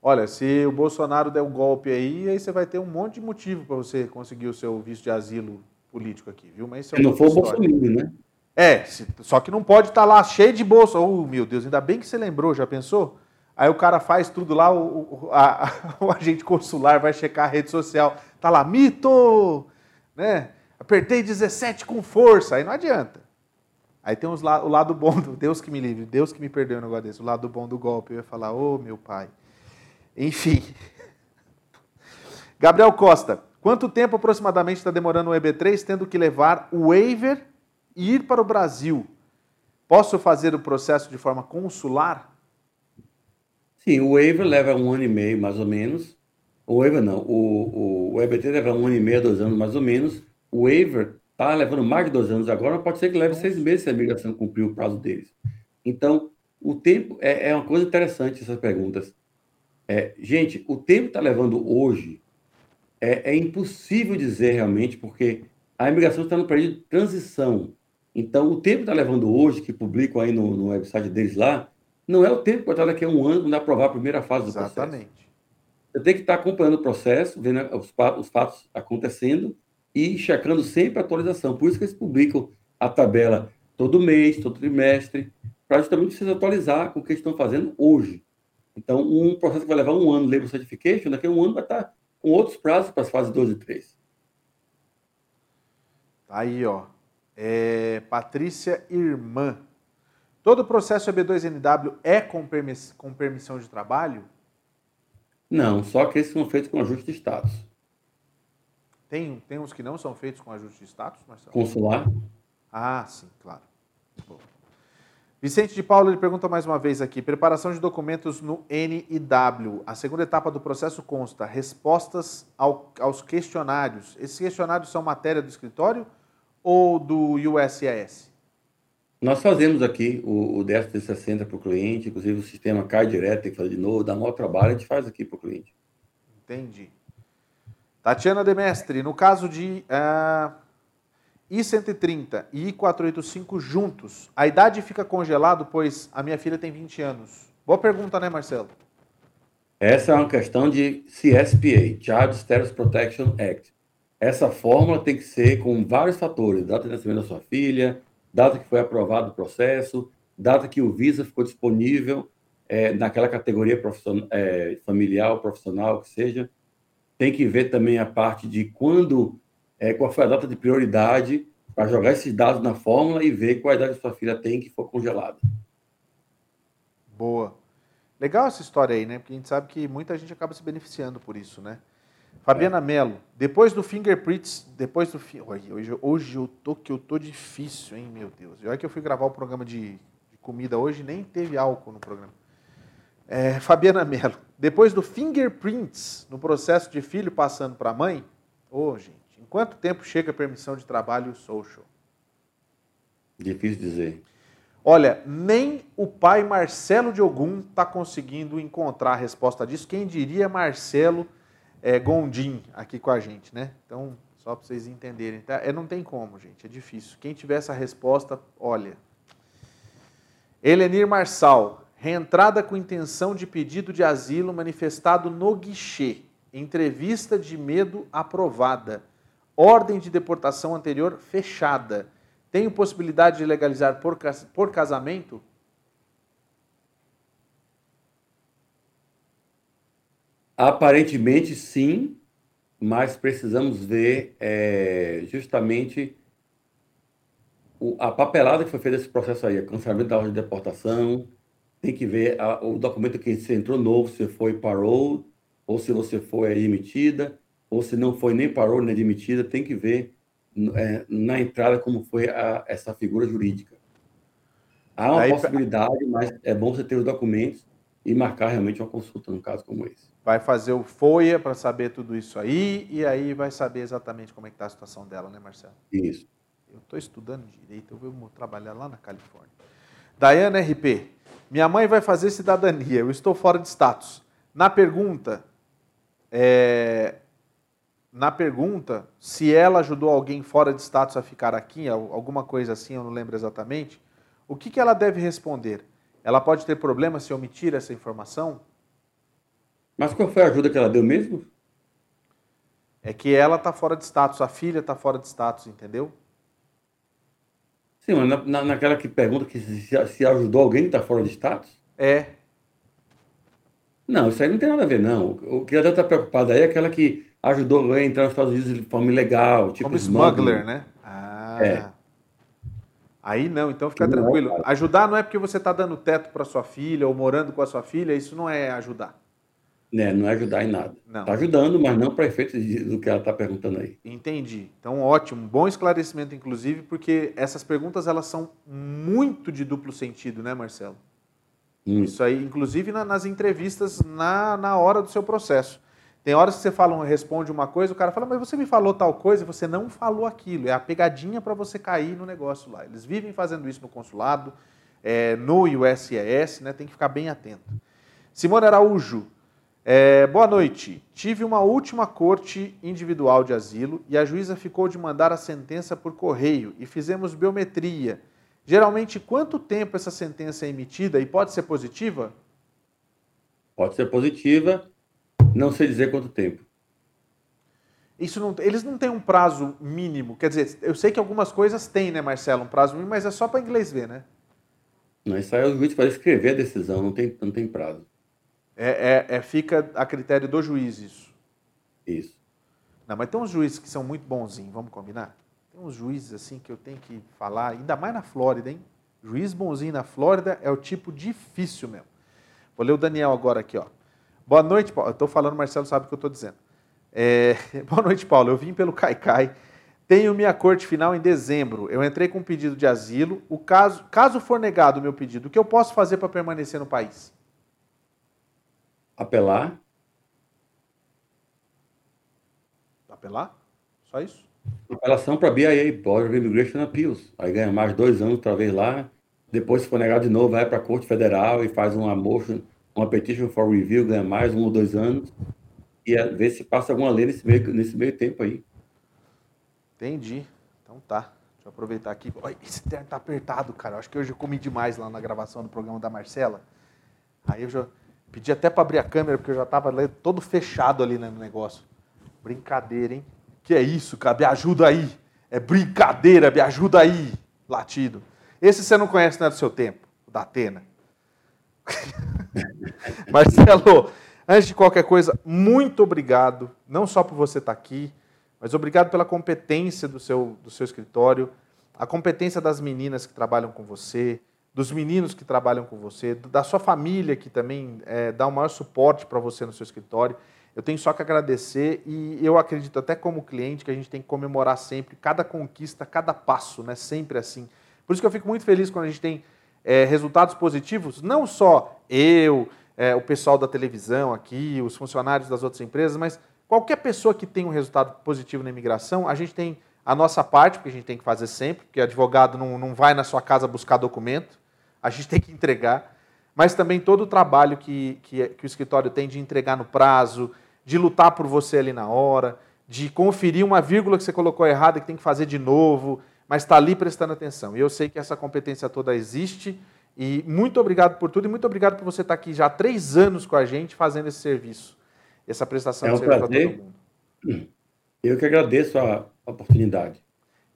Olha, se o Bolsonaro der um golpe aí, aí você vai ter um monte de motivo para você conseguir o seu visto de asilo político aqui, viu? Mas isso é Se não for. Bolsonaro, né? É, se- só que não pode estar lá cheio de bolsa. Oh, meu Deus, ainda bem que você lembrou, já pensou? Aí o cara faz tudo lá, o, a- (laughs) o agente consular vai checar a rede social. Tá lá, mito! Né? Apertei 17 com força. Aí não adianta. Aí tem os o lado bom do Deus que me livre, Deus que me perdoe um negócio desse. O lado bom do golpe. Eu ia falar, ô meu pai. Enfim. (laughs) Gabriel Costa, quanto tempo aproximadamente está demorando o EB3 tendo que levar o waiver e ir para o Brasil? Posso fazer o processo de forma consular? Sim, o waiver leva um ano e meio, mais ou menos. O waiver não, o, o, o EBT leva um ano e meio, dois anos, mais ou menos. O waiver está levando mais de dois anos agora, pode ser que leve seis meses se a migração cumprir o prazo deles. Então, o tempo é, é uma coisa interessante essas perguntas. É, gente, o tempo está levando hoje é, é impossível dizer realmente, porque a imigração está no período de transição. Então, o tempo está levando hoje, que publicam aí no, no website deles lá, não é o tempo estar daqui a um ano quando aprovar a primeira fase do processo. Exatamente. Você tem que estar acompanhando o processo, vendo os, os fatos acontecendo e checando sempre a atualização. Por isso que eles publicam a tabela todo mês, todo trimestre, para justamente vocês atualizar com o que estão fazendo hoje. Então, um processo que vai levar um ano, Labor Certification, daqui a um ano vai estar com outros prazos para as fases 2 e 3. Tá aí, ó. É, Patrícia Irmã. Todo o processo EB2NW é com, permiss com permissão de trabalho? Não, só que esses são feitos com ajuste de status. Tem, tem uns que não são feitos com ajuste de status, Marcelo? Consular? Ah, sim, claro. Bom. Vicente de Paulo ele pergunta mais uma vez aqui: preparação de documentos no NIW. A segunda etapa do processo consta respostas ao, aos questionários. Esses questionários são matéria do escritório ou do USIS? Nós fazemos aqui o, o 1060 para o cliente, inclusive o sistema cai direto, tem que fazer de novo, dá maior trabalho, a gente faz aqui para o cliente. Entendi. Tatiana Demestre, no caso de uh, I-130 e I-485 juntos, a idade fica congelado, pois a minha filha tem 20 anos. Boa pergunta, né, Marcelo? Essa é uma questão de CSPA, Child Status Protection Act. Essa fórmula tem que ser com vários fatores, data de nascimento da sua filha, data que foi aprovado o processo, data que o Visa ficou disponível é, naquela categoria profissional, é, familiar, profissional, que seja. Tem que ver também a parte de quando, é, qual foi a data de prioridade para jogar esses dados na fórmula e ver qual a idade sua filha tem que for congelada. Boa. Legal essa história aí, né? Porque a gente sabe que muita gente acaba se beneficiando por isso, né? Fabiana é. Melo, depois do fingerprints, depois do hoje, hoje eu tô que eu tô difícil, hein, meu Deus. Olha que eu fui gravar o programa de, de comida hoje, nem teve álcool no programa. É, Fabiana Melo, depois do fingerprints no processo de filho passando para a mãe, ô oh, gente, em quanto tempo chega a permissão de trabalho social? Difícil dizer. Olha, nem o pai Marcelo de Ogum está conseguindo encontrar a resposta disso. Quem diria Marcelo é, Gondim aqui com a gente, né? Então, só para vocês entenderem. Tá? É, não tem como, gente, é difícil. Quem tiver essa resposta, olha. Elenir Marçal, reentrada com intenção de pedido de asilo manifestado no guichê. Entrevista de medo aprovada. Ordem de deportação anterior fechada. Tenho possibilidade de legalizar por, por casamento? Aparentemente sim, mas precisamos ver é, justamente o, a papelada que foi feita nesse processo aí, o cancelamento da ordem de deportação, tem que ver a, o documento que você entrou novo, se foi parole, ou se você foi admitida, ou se não foi nem parole nem admitida, tem que ver é, na entrada como foi a, essa figura jurídica. Há uma possibilidade, mas é bom você ter os documentos e marcar realmente uma consulta num caso como esse vai fazer o FOIA para saber tudo isso aí, e aí vai saber exatamente como é que está a situação dela, né, Marcelo? Isso. Eu estou estudando direito, eu vou trabalhar lá na Califórnia. Dayana RP, minha mãe vai fazer cidadania, eu estou fora de status. Na pergunta, é, na pergunta, se ela ajudou alguém fora de status a ficar aqui, alguma coisa assim, eu não lembro exatamente, o que, que ela deve responder? Ela pode ter problema se omitir essa informação? Mas qual foi a ajuda que ela deu mesmo? É que ela está fora de status, a filha está fora de status, entendeu? Sim, mas na, naquela que pergunta que se, se ajudou alguém que está fora de status? É. Não, isso aí não tem nada a ver, não. O que ela deve estar tá preocupada aí é aquela que ajudou a entrar nos Estados Unidos de forma ilegal, tipo Como smuggler, né? Ah. É. Aí não, então fica não, tranquilo. Cara. Ajudar não é porque você está dando teto para sua filha ou morando com a sua filha, isso não é ajudar. Né, não é ajudar em nada. Está ajudando, mas não para efeito do que ela está perguntando aí. Entendi. Então, ótimo. Bom esclarecimento, inclusive, porque essas perguntas elas são muito de duplo sentido, né, Marcelo? Hum. Isso aí, inclusive na, nas entrevistas na, na hora do seu processo. Tem horas que você fala, responde uma coisa, o cara fala, mas você me falou tal coisa e você não falou aquilo. É a pegadinha para você cair no negócio lá. Eles vivem fazendo isso no consulado, é, no USIS, né? Tem que ficar bem atento. Simone Araújo, é, boa noite. Tive uma última corte individual de asilo e a juíza ficou de mandar a sentença por correio e fizemos biometria. Geralmente, quanto tempo essa sentença é emitida e pode ser positiva? Pode ser positiva. Não sei dizer quanto tempo. Isso não, eles não têm um prazo mínimo. Quer dizer, eu sei que algumas coisas têm, né, Marcelo, um prazo mínimo, mas é só para inglês ver, né? Não, isso aí é o juiz vai escrever a decisão, não tem, não tem prazo. É, é, é, fica a critério do juiz isso. Isso. Não, mas tem uns juízes que são muito bonzinhos, vamos combinar? Tem uns juízes assim que eu tenho que falar, ainda mais na Flórida, hein? Juiz bonzinho na Flórida é o tipo difícil mesmo. Vou ler o Daniel agora aqui, ó. Boa noite, Paulo. Eu estou falando, Marcelo sabe o que eu estou dizendo. É... (laughs) Boa noite, Paulo. Eu vim pelo Caicai. Tenho minha corte final em dezembro. Eu entrei com um pedido de asilo. O caso, caso for negado o meu pedido, o que eu posso fazer para permanecer no país? Apelar. Apelar? Só isso? Apelação para BIA, Board of Immigration Appeals. Aí ganha mais dois anos outra vez lá. Depois, se for negado de novo, vai para a Corte Federal e faz uma motion, uma petition for review, ganha mais um ou dois anos. E ver se passa alguma lei nesse meio, nesse meio tempo aí. Entendi. Então tá. Deixa eu aproveitar aqui. Olha, esse terno tá apertado, cara. Eu acho que hoje eu comi demais lá na gravação do programa da Marcela. Aí eu já pedi até para abrir a câmera, porque eu já tava todo fechado ali no negócio. Brincadeira, hein? Que é isso, cara? Me ajuda aí. É brincadeira, me ajuda aí. Latido. Esse você não conhece, não é do seu tempo, da Atena. (laughs) Marcelo, antes de qualquer coisa, muito obrigado, não só por você estar aqui, mas obrigado pela competência do seu, do seu escritório, a competência das meninas que trabalham com você, dos meninos que trabalham com você, da sua família que também é, dá o maior suporte para você no seu escritório. Eu tenho só que agradecer e eu acredito até como cliente que a gente tem que comemorar sempre cada conquista, cada passo, né? Sempre assim. Por isso que eu fico muito feliz quando a gente tem é, resultados positivos, não só eu, é, o pessoal da televisão aqui, os funcionários das outras empresas, mas qualquer pessoa que tem um resultado positivo na imigração, a gente tem a nossa parte, porque a gente tem que fazer sempre, porque advogado não, não vai na sua casa buscar documento, a gente tem que entregar, mas também todo o trabalho que, que, que o escritório tem de entregar no prazo, de lutar por você ali na hora, de conferir uma vírgula que você colocou errada que tem que fazer de novo, mas está ali prestando atenção. E eu sei que essa competência toda existe. E muito obrigado por tudo e muito obrigado por você estar aqui já há três anos com a gente fazendo esse serviço, essa prestação é um de serviço para todo mundo. Eu que agradeço a oportunidade.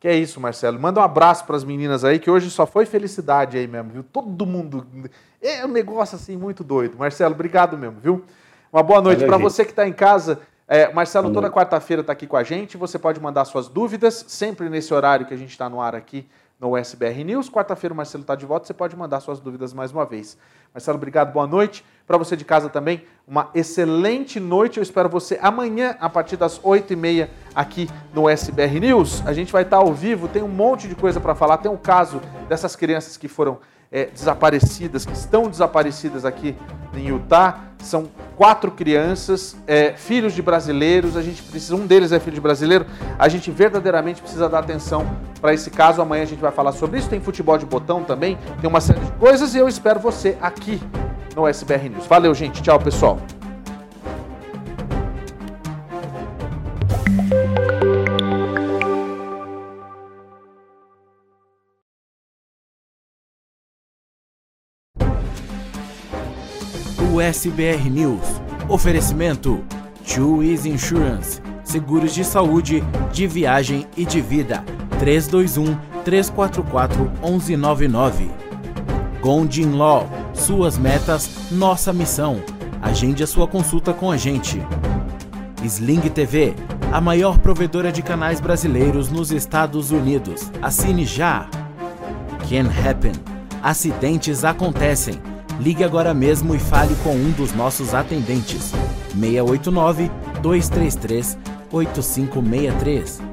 Que é isso, Marcelo. Manda um abraço para as meninas aí, que hoje só foi felicidade aí mesmo, viu? Todo mundo. É um negócio assim muito doido. Marcelo, obrigado mesmo, viu? Uma boa noite para você que está em casa. É, Marcelo, toda quarta-feira está aqui com a gente. Você pode mandar suas dúvidas, sempre nesse horário que a gente está no ar aqui no SBR News. Quarta-feira o Marcelo está de volta, você pode mandar suas dúvidas mais uma vez. Marcelo, obrigado, boa noite. Para você de casa também, uma excelente noite. Eu espero você amanhã, a partir das 8h30, aqui no SBR News. A gente vai estar tá ao vivo, tem um monte de coisa para falar. Tem um caso dessas crianças que foram é, desaparecidas, que estão desaparecidas aqui em Utah. São quatro crianças, é, filhos de brasileiros. A gente precisa, um deles é filho de brasileiro. A gente verdadeiramente precisa dar atenção para esse caso. Amanhã a gente vai falar sobre isso. Tem futebol de botão também, tem uma série de coisas e eu espero você aqui no SBR News. Valeu, gente. Tchau, pessoal. SBR News. Oferecimento: Easy Insurance. Seguros de saúde, de viagem e de vida. 321 344 1199. Gondin Law. Suas metas, nossa missão. Agende a sua consulta com a gente. Sling TV, a maior provedora de canais brasileiros nos Estados Unidos. Assine já. Can Happen. Acidentes acontecem Ligue agora mesmo e fale com um dos nossos atendentes. 689 233 8563